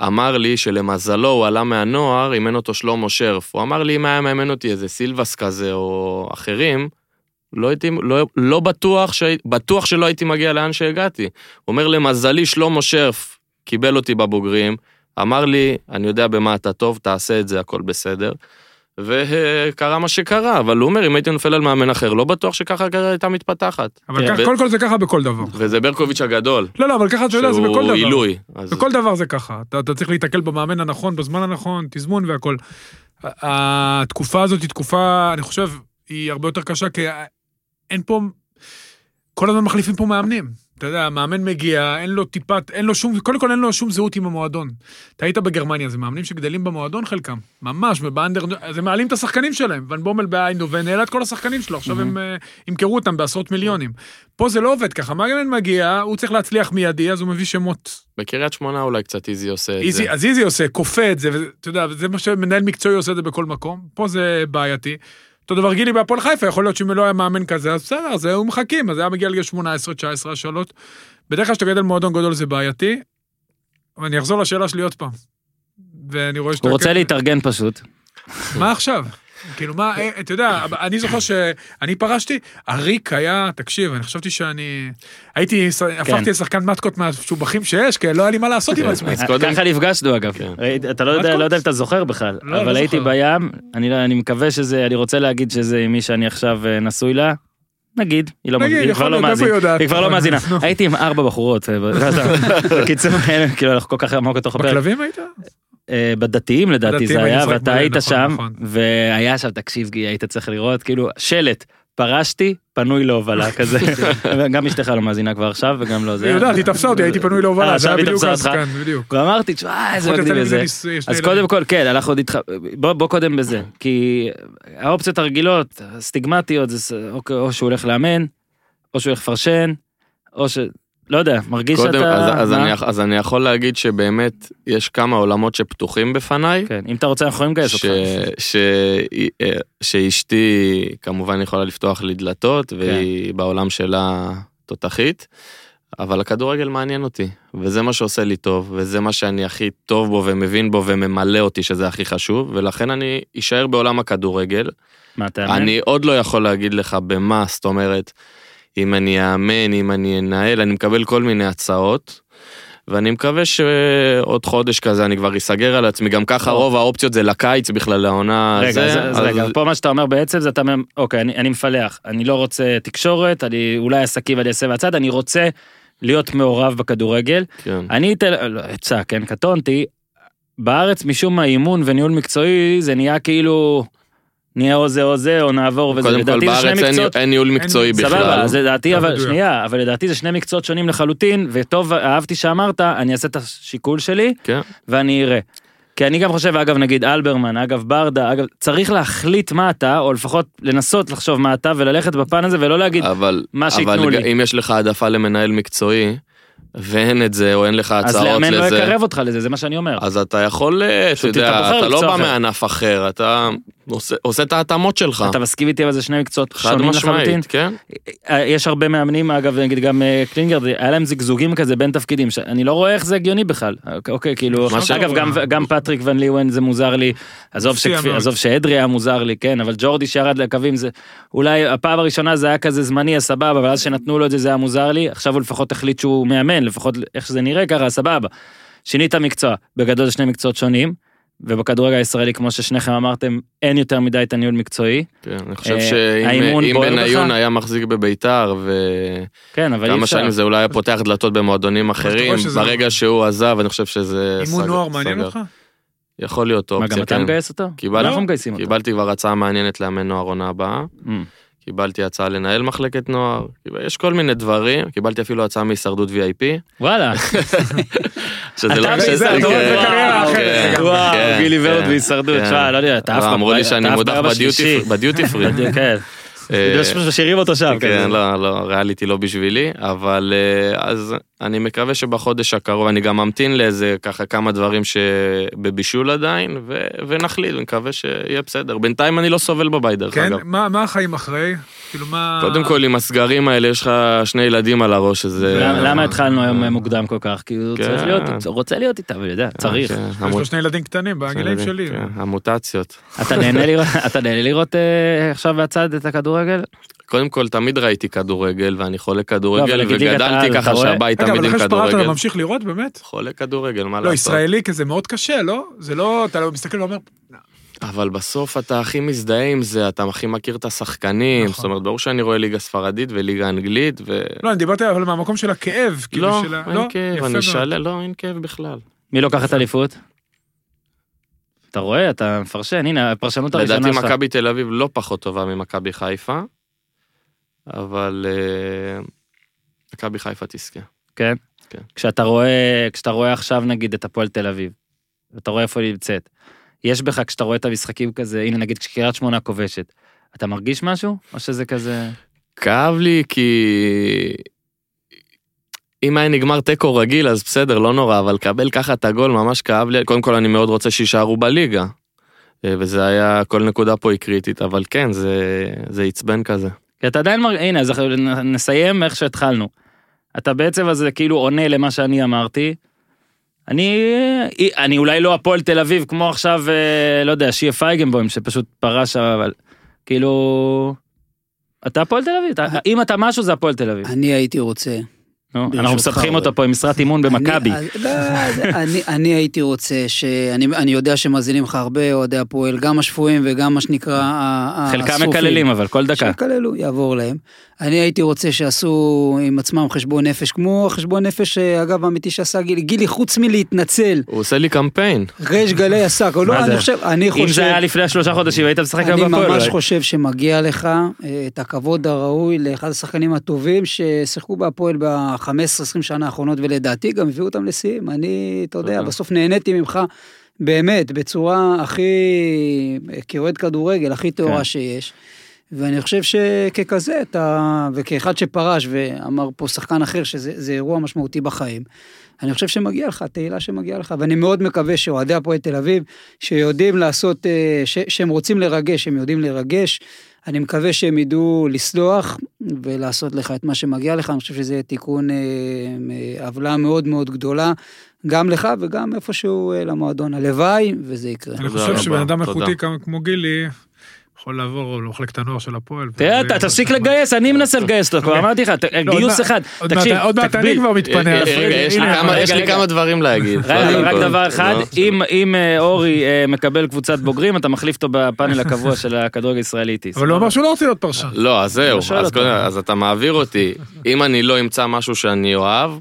אמר לי שלמזלו הוא עלה מהנוער, אימן אותו שלמה שרף. הוא אמר לי, אם היה מאמן אותי איזה סילבס כזה או אחרים, לא הייתי, לא, לא בטוח, ש... בטוח שלא הייתי מגיע לאן שהגעתי. הוא אומר, למזלי, שלמה שרף קיבל אותי בבוגרים, אמר לי, אני יודע במה אתה טוב, תעשה את זה, הכל בסדר. וקרה מה שקרה, אבל הוא אומר, אם הייתי נופל על מאמן אחר, לא בטוח שככה הקריירה הייתה מתפתחת. אבל תראה, ככה- ו- קודם כל זה ככה בכל דבר. וזה ברקוביץ' הגדול, לא, לא, אבל ככה אתה יודע, זה בכל שהוא דבר. עילוי. אז- בכל דבר זה ככה. אתה, אתה צריך להיתקל במאמן הנכון, בזמן הנכון, תזמון והכל. התקופה הזאת היא תקופה, אני חושב, היא הרבה יותר קשה, כי אין פה... כל הזמן מחליפים פה מאמנים. אתה יודע, המאמן מגיע, אין לו טיפת, אין לו שום, קודם כל אין לו שום זהות עם המועדון. אתה היית בגרמניה, זה מאמנים שגדלים במועדון חלקם, ממש, באנדר, אז הם מעלים את השחקנים שלהם. ון בומל באיינדובן העלה את כל השחקנים שלו, עכשיו הם אה, ימכרו אותם בעשרות מיליונים. פה זה לא עובד ככה, מאמן מגיע, הוא צריך להצליח מיידי, אז הוא מביא שמות בקריית שמונה אולי קצת איזי עושה את איזי, זה. אז איזי עושה, כופה את זה, ואתה יודע, זה מה שמנהל מקצועי עושה את זה בכל מקום, פה זה בעייתי. אותו דבר גילי בהפועל חיפה, יכול להיות שאם לא היה מאמן כזה, אז בסדר, אז היו מחכים, אז היה מגיע לגיל 18, 19, השאלות. בדרך כלל כשאתה גדל במועדון גדול זה בעייתי, אבל אני אחזור לשאלה שלי עוד פעם. ואני רואה שאתה... הוא רוצה להתארגן פשוט. מה עכשיו? כאילו מה, אה, אתה יודע, אני זוכר שאני פרשתי, הריק היה, תקשיב, אני חשבתי שאני... הייתי, הפכתי לשחקן מתקות מהמשובחים שיש, כי לא היה לי מה לעשות עם עצמי. אז קודם- ככה נפגשנו אגב. כן. ראית- אתה לא יודע? לא יודע אם אתה זוכר בכלל, לא, אבל לא הייתי זוכר. בים, אני אני מקווה שזה, אני רוצה להגיד שזה עם מי שאני עכשיו אה, נשוי לה. נגיד, היא לא לא מאזינה, היא כבר לא אבל- מאזינה, הייתי עם ארבע בחורות, אה. (laughs) בקיצור, כאילו אנחנו כל כך עמוק לתוך הפרק, בכלבים היית? אה, בדתיים לדעתי זה היה, ואתה היית נכון, שם, נכון. והיה שם, תקשיב, גיל, היית צריך לראות, כאילו, שלט, פרשתי, פנוי להובלה (laughs) כזה. גם אשתך לא מאזינה כבר עכשיו וגם לא זה. היא יודעת, היא תפסה אותי, הייתי פנוי להובלה, אה, זה היה בדיוק אז? כן, בדיוק. ואמרתי, תשמע, איזה לי זה. אז. קודם כל, כן, אנחנו עוד איתך, בוא, קודם בזה, כי האופציות הרגילות, הסטיגמטיות, או שהוא הולך לאמן, או שהוא הולך לפרשן, או ש... לא יודע, מרגיש קודם, שאתה... אז, אז? אני, אז אני יכול להגיד שבאמת יש כמה עולמות שפתוחים בפניי. כן, אם אתה רוצה, אנחנו יכולים לגייס אותך. ש, אה, שאשתי כמובן יכולה לפתוח לי דלתות כן. והיא בעולם שלה תותחית, אבל הכדורגל מעניין אותי, וזה מה שעושה לי טוב, וזה מה שאני הכי טוב בו ומבין בו וממלא אותי שזה הכי חשוב, ולכן אני אשאר בעולם הכדורגל. מה אתה אומר? אני עוד לא יכול להגיד לך במה, זאת אומרת, אם אני אאמן, אם אני אנהל, אני מקבל כל מיני הצעות. ואני מקווה שעוד חודש כזה אני כבר אסגר על עצמי, גם ככה. רוב האופציות זה לקיץ בכלל לעונה רגע, זה, אז, אז רגע, פה מה שאתה אומר בעצם זה אתה אומר, אוקיי, אני, אני מפלח, אני לא רוצה תקשורת, אני אולי עסקים ואני אעשה מהצד, אני רוצה להיות מעורב בכדורגל. כן. אני אתן, לא, עצה, כן, קטונתי, בארץ משום מה אימון וניהול מקצועי זה נהיה כאילו, נהיה או זה או זה, או נעבור וזה, קודם כל לדעתי זה שני בארץ אין, מקצועות, אין ניהול מקצועי בכלל. סבבה, אז לדעתי, לא אבל מדויק. שנייה, אבל לדעתי זה שני מקצועות שונים לחלוטין, וטוב, אהבתי שאמרת, אני אעשה את השיקול שלי, כן. ואני אראה. כי אני גם חושב, אגב, נגיד אלברמן, אגב ברדה, אגב, צריך להחליט מה אתה, או לפחות לנסות לחשוב מה אתה, וללכת בפן הזה, ולא להגיד, אבל, מה אבל שייתנו לי. אם יש לך העדפה למנהל מקצועי, ואין את זה, או אין לך אז הצעות לאמן לא לזה, יקרב אותך לזה, זה מה שאני אומר. אז אתה יכול, אה, אתה יודע, אתה לא בא אחר. מענף אחר, אתה עושה, עושה את ההתאמות שלך. אתה מסכים איתי, אבל זה שני מקצועות שונים לחלוטין. כן? יש הרבה מאמנים, אגב, נגיד גם אה, קלינגר, היה להם זיגזוגים כזה בין תפקידים, שאני לא רואה איך זה הגיוני בכלל. אוקיי, כאילו, אגב. גם, גם פטריק ון ליוון זה מוזר לי, עזוב, שכפי. עזוב שאדרי היה מוזר לי, כן, אבל ג'ורדי שירד לקווים זה, אולי הפעם הראשונה זה היה כזה זמני, אז סבבה, אבל אז שנתנו לו את זה, זה היה מוזר לי, עכשיו הוא לפחות החליט שהוא מאמן, לפחות איך שזה נראה ככה, סבבה. שינית מקצוע, בגדול זה שני מקצועות שונים, ובכדורגל הישראלי, כמו ששניכם אמרתם, אין יותר מדי את הניהול מקצועי. כן, אני חושב אה, שאם? בניון היה מחזיק בביתר, כן, וכמה אפשר. שנים זה אולי היה פותח דלתות במועדונים אחרים, ברגע שהוא עזב, אני חושב שזה... אימון נוער מעניין. אותך? יכול להיות מה, אופציה, גם אתה כן. מגייס אותו? קיבלתי- אנחנו מגייסים אותו. קיבלתי כבר הצעה מעניינת לאמן נוער עונה הבאה. קיבלתי הצעה לנהל מחלקת נוער, יש כל מיני דברים, קיבלתי אפילו הצעה מהישרדות VIP. וואלה. (laughs) שזה אתה לא... בהישרדות, שזה- זה כן, קריירה אחרת כן. וואו, כן, גילי כן, ורד בהישרדות, כן. תשמע, לא יודע, אתה אף פעם... אמרו לי שאני אתה מודח. בדיוטי- פרי. (laughs) כן. אה, בגלל שמשאירים אותו שם. כן. לא, לא, ריאליטי לא בשבילי, אבל אה, אז אני מקווה שבחודש הקרוב אני גם ממתין לאיזה ככה כמה דברים שבבישול עדיין, ו- ונחליט, מקווה שיהיה בסדר. בינתיים אני לא סובל בבית דרך כן? אגב. מה מה החיים אחרי? כאילו מה... קודם כל עם הסגרים האלה יש לך שני ילדים על הראש, שזה... למה למה התחלנו היום מוקדם כל כך? כי הוא כן. צריך להיות, הוא רוצה להיות איתה, אבל יודע, צריך. כן, יש לו שני ילדים קטנים, בגילאים שלי. כן, המוטציות. אתה נהנה לראות- אתה נהנה לראות אה, עכשיו מהצד את הכדורגל? קודם כל תמיד ראיתי כדורגל ואני חולה לא, כדורגל העל, וגדלתי אתה ככה רואה? שהבית רגע, תמיד אבל עם אחרי שפרשת אתה כדורגל. ממשיך לראות באמת? חולה כדורגל, מה לא, לעשות? ישראלי כזה מאוד קשה, לא? זה לא, אתה לא מסתכל ואומר, אבל בסוף אתה הכי מזדהה עם זה, אתה הכי מכיר את השחקנים, נכון. זאת אומרת, ברור שאני רואה ליגה ספרדית וליגה אנגלית, ו... לא, אני דיברתי אבל מהמקום של הכאב, כאילו לא, של ה... אין כאב, אני מאוד. שאלה, לא, אין כאב בכלל. מי לוקח את האליפות? אתה רואה, אתה מפרשן, הנה, הפרשנות הראשונה לדעתי שלך. מכבי תל אביב לא פחות טובה ממכבי חיפה, אבל אה, מכבי חיפה תזכה. כן? כן. כשאתה רואה, כשאתה רואה עכשיו נגיד את הפועל תל אביב, אתה רואה איפה היא נמצאת, יש בך כשאתה רואה את המשחקים כזה, הנה נגיד כשקריית שמונה כובשת, אתה מרגיש משהו? או שזה כזה... כאב לי כי... אם היה נגמר תיקו רגיל אז בסדר, לא נורא, אבל קבל ככה את הגול ממש כאב לי. קודם כל אני מאוד רוצה שיישארו בליגה. אה, וזה היה, כל נקודה פה היא קריטית, אבל כן, זה, זה עצבן כזה. כי אתה עדיין מרגיש, הנה, אז נסיים איך שהתחלנו. אתה בעצם אז כאילו עונה למה שאני אמרתי. אני, אני אולי לא הפועל תל אביב כמו עכשיו, אה, לא יודע, שיה פייגנבוים שפשוט פרש, אבל כאילו... אתה הפועל תל אביב, אתה- אם אתה משהו זה הפועל תל אביב. אני הייתי רוצה. אנחנו מסבכים. אותו פה עם משרת אימון במכבי. אני- לא, אני- הייתי רוצה שאני אני יודע שמאזינים לך הרבה אוהדי הפועל, גם השפויים וגם מה שנקרא חלקם. מקללים אבל כל דקה. שיקללו, יעבור להם. אני הייתי רוצה שיעשו עם עצמם חשבון נפש, כמו החשבון נפש, אה, אגב, האמיתי שעשה גילי. גילי, חוץ מלהתנצל, הוא עושה לי קמפיין. ריש גלי עשה, אבל לא, אני? חושב, אני אם זה חושב, היה לפני שלושה חודשים, היית משחק היום אני בהפועל. ממש. חושב שמגיע לך אה, את הכבוד הראוי לאחד השחקנים הטובים ששיחקו בהפועל ב-15-20 שנה האחרונות, ולדעתי גם הביאו אותם לשיאים. אני, אתה יודע, תודה. בסוף נהניתי ממך. באמת, בצורה הכי, כאוהד כדורגל, הכי טהורה כן. שיש. ואני חושב שככזה, אתה, וכאחד שפרש, ואמר פה שחקן אחר שזה זה אירוע משמעותי בחיים, אני חושב שמגיע לך, תהילה שמגיע לך, ואני מאוד מקווה שאוהדי הפועל תל אביב, שיודעים לעשות, אה, ש, שהם רוצים לרגש, הם יודעים לרגש, אני מקווה שהם ידעו לסלוח ולעשות לך את מה שמגיע לך, אני חושב שזה תיקון אה, אה, עוולה מאוד מאוד גדולה, גם לך וגם איפשהו אה, למועדון, הלוואי, וזה יקרה. אני חושב שבן אדם. איכותי כמו- כמו גילי, יכול לעבור למחלקת הנוער של הפועל. תראה, תפסיק לגייס, אני מנסה לגייס אותו, כבר אוקיי. אמרתי לך, לא, עוד גיוס אחד. תקשיב, עוד מעט אני. כבר מתפנה. רגע, יש לי כמה- דברים להגיד. (laughs) רק. דבר אחד, לא. אם- אם אה, אורי אה, מקבל קבוצת בוגרים, אתה מחליף אותו בפאנל הקבוע של הכדורגל הישראלי. אבל הוא אמר שהוא לא רוצה להיות פרשן. לא, אז זהו, אז אתה מעביר אותי. אם אני לא אמצא משהו שאני אוהב,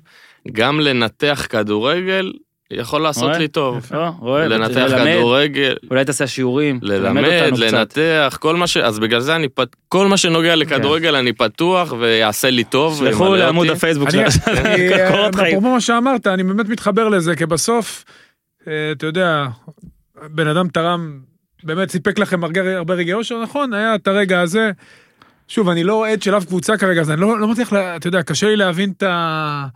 גם לנתח כדורגל יכול לעשות רואה? לי טוב. לא, רואה, לנתח ללמד, כדורגד, אולי תעשה שיעורים, ללמד, קצת. לנתח, כל מה ש... אז בגלל זה אני פת... כל מה שנוגע לכדורגל אני פתוח ויעשה לי טוב. שלחו לעמוד. הפייסבוק אני- של אני, (laughs) קורות חיים. אפרופו מה שאמרת, אני באמת מתחבר לזה, כי בסוף, אה, אתה יודע, בן אדם תרם, באמת סיפק לכם הרבה רגעי אושר, נכון, היה את הרגע הזה. שוב, אני לא אוהד של אף קבוצה כרגע, אז אני לא, לא מצליח, לה- אתה יודע, קשה לי להבין את, ה,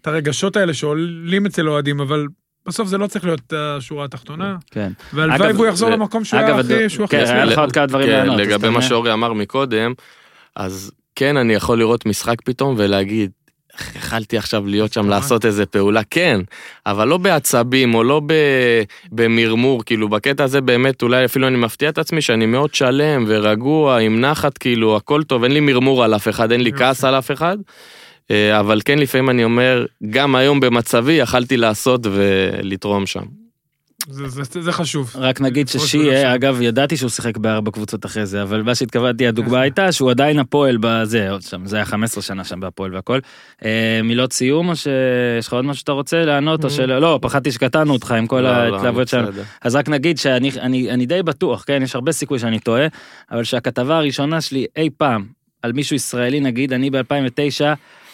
את הרגשות האלה שעולים אצל אוהדים, אבל בסוף זה לא צריך להיות השורה התחתונה, כן. והלוואי והוא יחזור למקום שהוא אגב, היה הכי, שהוא הכי כן. היה לך עוד כמה דברים כן, לענות. לגבי. מה שאורי אמר מקודם, אז כן, אני יכול לראות משחק פתאום ולהגיד, "איך יכלתי עכשיו להיות שם לעשות איזה פעולה, כן, אבל לא בעצבים או לא ב... במרמור, כאילו בקטע הזה באמת אולי אפילו אני מפתיע את עצמי שאני מאוד שלם ורגוע, עם נחת, כאילו הכל טוב, אין לי מרמור על אף אחד, אין לי. כעס על אף אחד. אה, אבל כן, לפעמים אני אומר, גם היום במצבי יכלתי לעשות ולתרום שם. זה, זה, זה, זה חשוב. רק נגיד ששיה, דבר. אגב, ידעתי שהוא שיחק בארבע קבוצות אחרי זה, אבל מה שהתכוונתי, הדוגמה הייתה שהוא עדיין הפועל בזה, עוד שם, זה היה 15 שנה שם בהפועל והכל. אה, מילות סיום, או שיש לך עוד משהו שאתה רוצה לענות, או שלא? לא, פחדתי שקטענו אותך עם כל לא, לא, ההתלהבויות שלנו. אז רק נגיד שאני אני, אני די בטוח, כן, יש הרבה סיכוי שאני טועה, אבל שהכתבה הראשונה שלי אי פעם על מישהו ישראלי, נגיד, אני ב-2009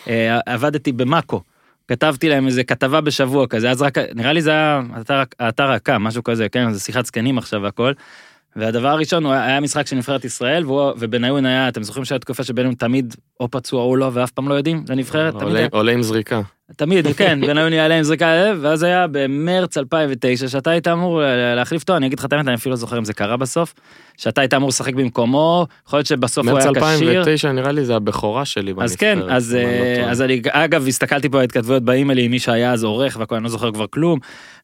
אה, עבדתי במאקו. כתבתי להם איזה כתבה בשבוע כזה, אז רק, נראה לי זה היה האתר, האתר הקם, משהו כזה, כן, זה שיחת זקנים עכשיו והכל. והדבר הראשון, הוא היה, משחק של נבחרת ישראל, והוא- ובניון היה, אתם זוכרים שהייתה תקופה שבניון תמיד או פצוע או לא, ואף פעם לא יודעים, לנבחרת, תמיד עולה- עולה עם זריקה. תמיד, (laughs) כן, בניון יעלה עם זריקה ואז היה במרץ 2009, שאתה היית אמור להחליף אותו, אני אגיד לך את האמת, אני אפילו לא זוכר אם זה קרה בסוף, שאתה היית אמור לשחק במקומו, יכול להיות שבסוף הוא מרץ היה כשיר. 2009 נראה לי זה הבכורה שלי בנבחרת. אז כן, אז, לא אה. אז אני, אגב, הסתכלתי פה על התכתבויות באימיילים, מי שהיה אז עורך והכל, אני לא זוכר כבר כלום.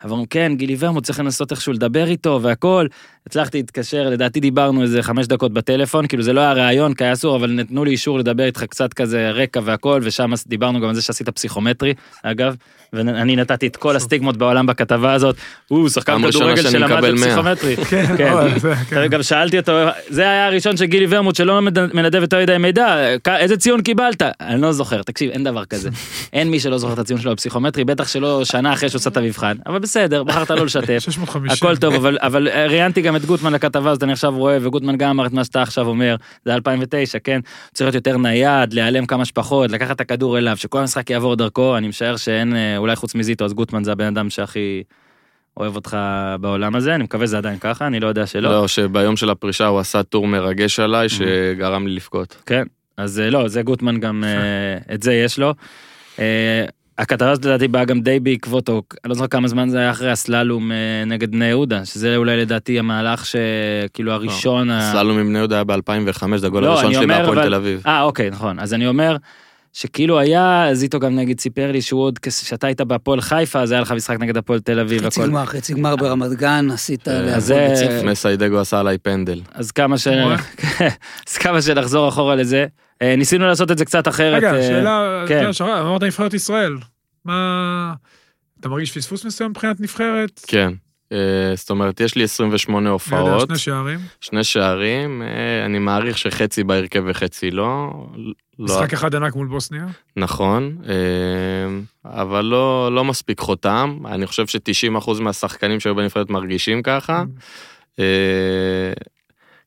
אבל אמרו, כן, גילי ורמוט צריך לנסות איכשהו לדבר איתו והכל. הצלחתי להתקשר, לדעתי דיברנו איזה חמש דקות בטלפון, כאילו זה לא היה ראיון, כי היה אסור, אבל נתנו לי אישור לדבר איתך קצת כזה רקע והכל, ושם דיברנו גם על זה שעשית פסיכומטרי, אגב, ואני נתתי את כל הסטיגמות בעולם בכתבה הזאת, הוא שחקן כדורגל שלמד מקבל 100. בפסיכומטרי. (laughs) כן. זה- כן. גם שאלתי אותו, זה היה הראשון של גילי ורמוט שלא מנדב יותר מדי מידע, איזה ציון קיבלת? אני לא זוכר, תקשיב, אין דבר כזה. (laughs) אין מי שלא זוכר את הציון שלו בפסיכומטרי, בטח שלא שנה אחרי שהוא עשה את המבחן, אבל בסדר, בחרת לא לשתף. (laughs) 650. הכל טוב, אבל, אבל ראיינתי גם את גוטמן לכתבה הזאת, אני עכשיו רואה, וגוטמן גם אמר את מה שאתה עכשיו אומר, זה 2009, כן? צריך להיות יותר נייד, להיעלם כמה שפחות, לקחת את הכדור אליו, שכל המשחק יעבור דרכו, אני משער שאין, אה, אולי חוץ מזיטו, אז גוטמן זה הבן אדם שהכי אוהב אותך בעולם הזה, אני מקווה שזה עדיין ככה, אני לא יודע שלא. לא, שביום של הפרישה הוא עשה טור מרגש עליי שגרם לי לבכות. כן, אז אה, לא, זה גוטמן גם, (laughs) אה, את זה יש לו. הכתבה הזאת לדעתי באה גם די בעקבות, או אני לא זוכר כמה זמן זה היה אחרי הסללום נגד בני יהודה, שזה אולי לדעתי המהלך שכאילו הראשון. ה- סללום עם בני יהודה היה ב-2005, זה הגול לא, הראשון שלי אבל- תל אביב. אה, אוקיי, נכון. אז אני אומר, שכאילו היה, זיטו גם נגיד סיפר לי שהוא עוד, כשאתה היית בהפועל חיפה, אז היה לך משחק נגד הפועל תל אביב חצי. גמר, חצי גמר ברמת גן, עשית אה, להפועל זה- בית ספר. מסיידגו עשה עליי פנדל. אז כמה ש... (laughs) אז כמה שנחזור אחורה לזה. אה, ניסינו לעשות את זה קצת אחרת. רגע, אה, שאלה, כן. אמרת נבחרת ישראל. מה... אתה מרגיש פספוס מסוים מבחינת נבחרת? כן. זאת אומרת, יש לי 28 אני יודע, הופעות, שני שערים. שני שערים, אני מעריך שחצי בהרכב וחצי לא. לא, משחק אחד ענק מול בוסניה. נכון, אה, אבל לא, לא מספיק חותם. אני חושב ש-90% מהשחקנים שהיו בנבחרת מרגישים ככה. אה,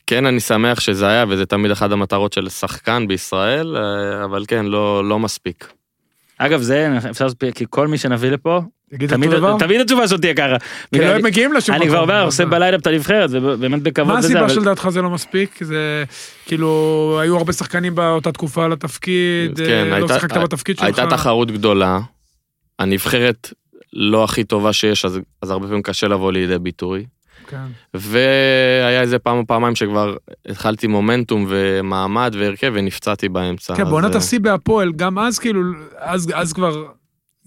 כן, אני שמח שזה היה, וזה תמיד אחת המטרות של שחקן בישראל, אה, אבל כן, לא, לא מספיק. אגב, זה, אפשר לעשות, כי כל מי שנביא לפה, תמיד. תמיד התשובה שלו תהיה ככה. כי לא הם מגיעים לשום אני כבר מקום. אומר, עושה בלילה את הנבחרת, ובאמת בכבוד מה הסיבה אבל- שלדעתך זה לא מספיק? זה כאילו, היו הרבה שחקנים באותה תקופה על התפקיד, כן, אה, לא הייתה- שיחקת בתפקיד שלך. הייתה תחרות גדולה, הנבחרת לא הכי טובה שיש, אז, אז הרבה פעמים קשה לבוא לידי ביטוי. כן. והיה איזה פעם או פעמיים שכבר התחלתי מומנטום ומעמד והרכב ונפצעתי באמצע. כן, אז, בעונת אה, השיא בהפועל, גם אז כאילו, אז אז כבר,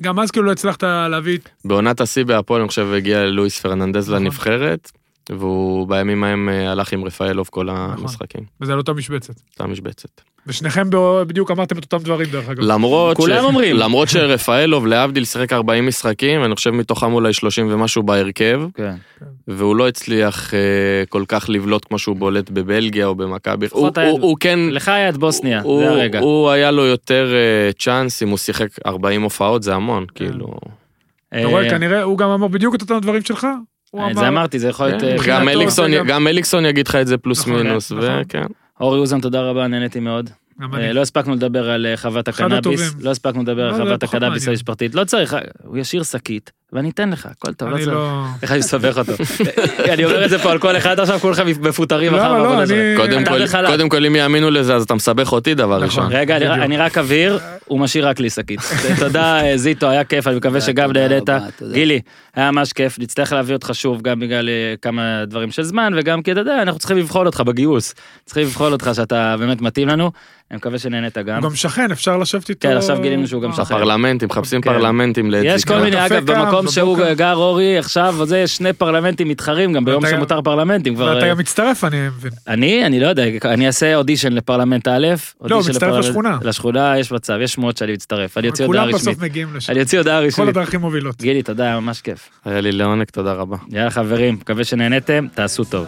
גם אז כאילו לא הצלחת להביא, בעונת השיא בהפועל, אני חושב, הגיע לואיס פרננדז נכון. לנבחרת, והוא בימים ההם אה, הלך עם רפאלוב כל נכון. המשחקים. וזה על אותה משבצת. אותה משבצת. ושניכם בדיוק אמרתם את אותם דברים דרך אגב. למרות, כולם אומרים. למרות שרפאלוב, להבדיל, שיחק 40 משחקים, אני חושב מתוכם אולי 30 ומשהו בהרכב, כן. והוא לא הצליח אה, כל כך לבלוט כמו שהוא בולט בבלגיה או במכבי. הוא, כן... לך היה את בוסניה, זה הרגע. הוא היה לו יותר אה, צ'אנס אם הוא שיחק 40 הופעות זה המון כאילו אה, אתה רואה, כנראה הוא גם אמר בדיוק את אותם דברים שלך. אה, זה אמרתי, זה יכול להיות... כן, אה, גם מבחינתו אליקסון זה גם- אליקסון יגיד לך את זה פלוס נכון, מינוס נכון. וכן אורי אוזן, תודה רבה, נהניתי מאוד. אה. לא הספקנו לדבר על חוות הקנאביס. לא הספקנו לדבר על לא, זה חוות הקנאביס. המשפחתית, לא צריך, הוא ישאיר שקית, ואני אתן לך, הכל טוב, לא אני צריך. לא... איך אני מסבך אותו. (laughs) אני אומר את זה פה על כל אחד עכשיו, כולכם מפוטרים לא, מחר לא, בעבודה אני- שלכם. קודם כל בחל"ת. קודם כל אם יאמינו לזה אז אתה מסבך אותי דבר נכון. ראשון רגע, אני- רק אבהיר, הוא משאיר רק לי שקית. (laughs) תודה אה, זיטו, היה כיף, אני מקווה שגם נהנית. גילי, היה ממש כיף, נצטרך להביא אותך שוב, גם בגלל אה, כמה דברים של זמן, וגם כי אתה יודע, אנחנו צריכים לבחון אותך בגיוס. צריכים לבחון אותך שאתה באמת מתאים לנו, אני מקווה שנהנית גם. גם שכן, אפשר לשבת איתו. כן, עכשיו גילינו שהוא גם אה, שכן. פרלמנטים מחפשים כן. פרלמנטים לעת יש כל. מיני, אגב, במקום שהוא. גר אורי עכשיו, זה יש שני פרלמנטים מתחרים, גם ביום שמותר פרלמנטים כבר. ואתה אה, גם מצטרף, אני מבין. אני, אני לא יודע, אני אעשה אודישן לפרלמנט א', אודישן מצטרף לשכונה. לשכונה יש מצב, יש שמועות שאני מצטרף, אני אוציא הודעה כולם רשמית. בסוף מגיעים לשם. אני אוציא הודעה כל רשמית. הדרכים מובילות. גילי, תודה, ממש כיף. היה לי לעונג תודה רבה יאללה חברים, מקווה שנהנתם, תעשו טוב.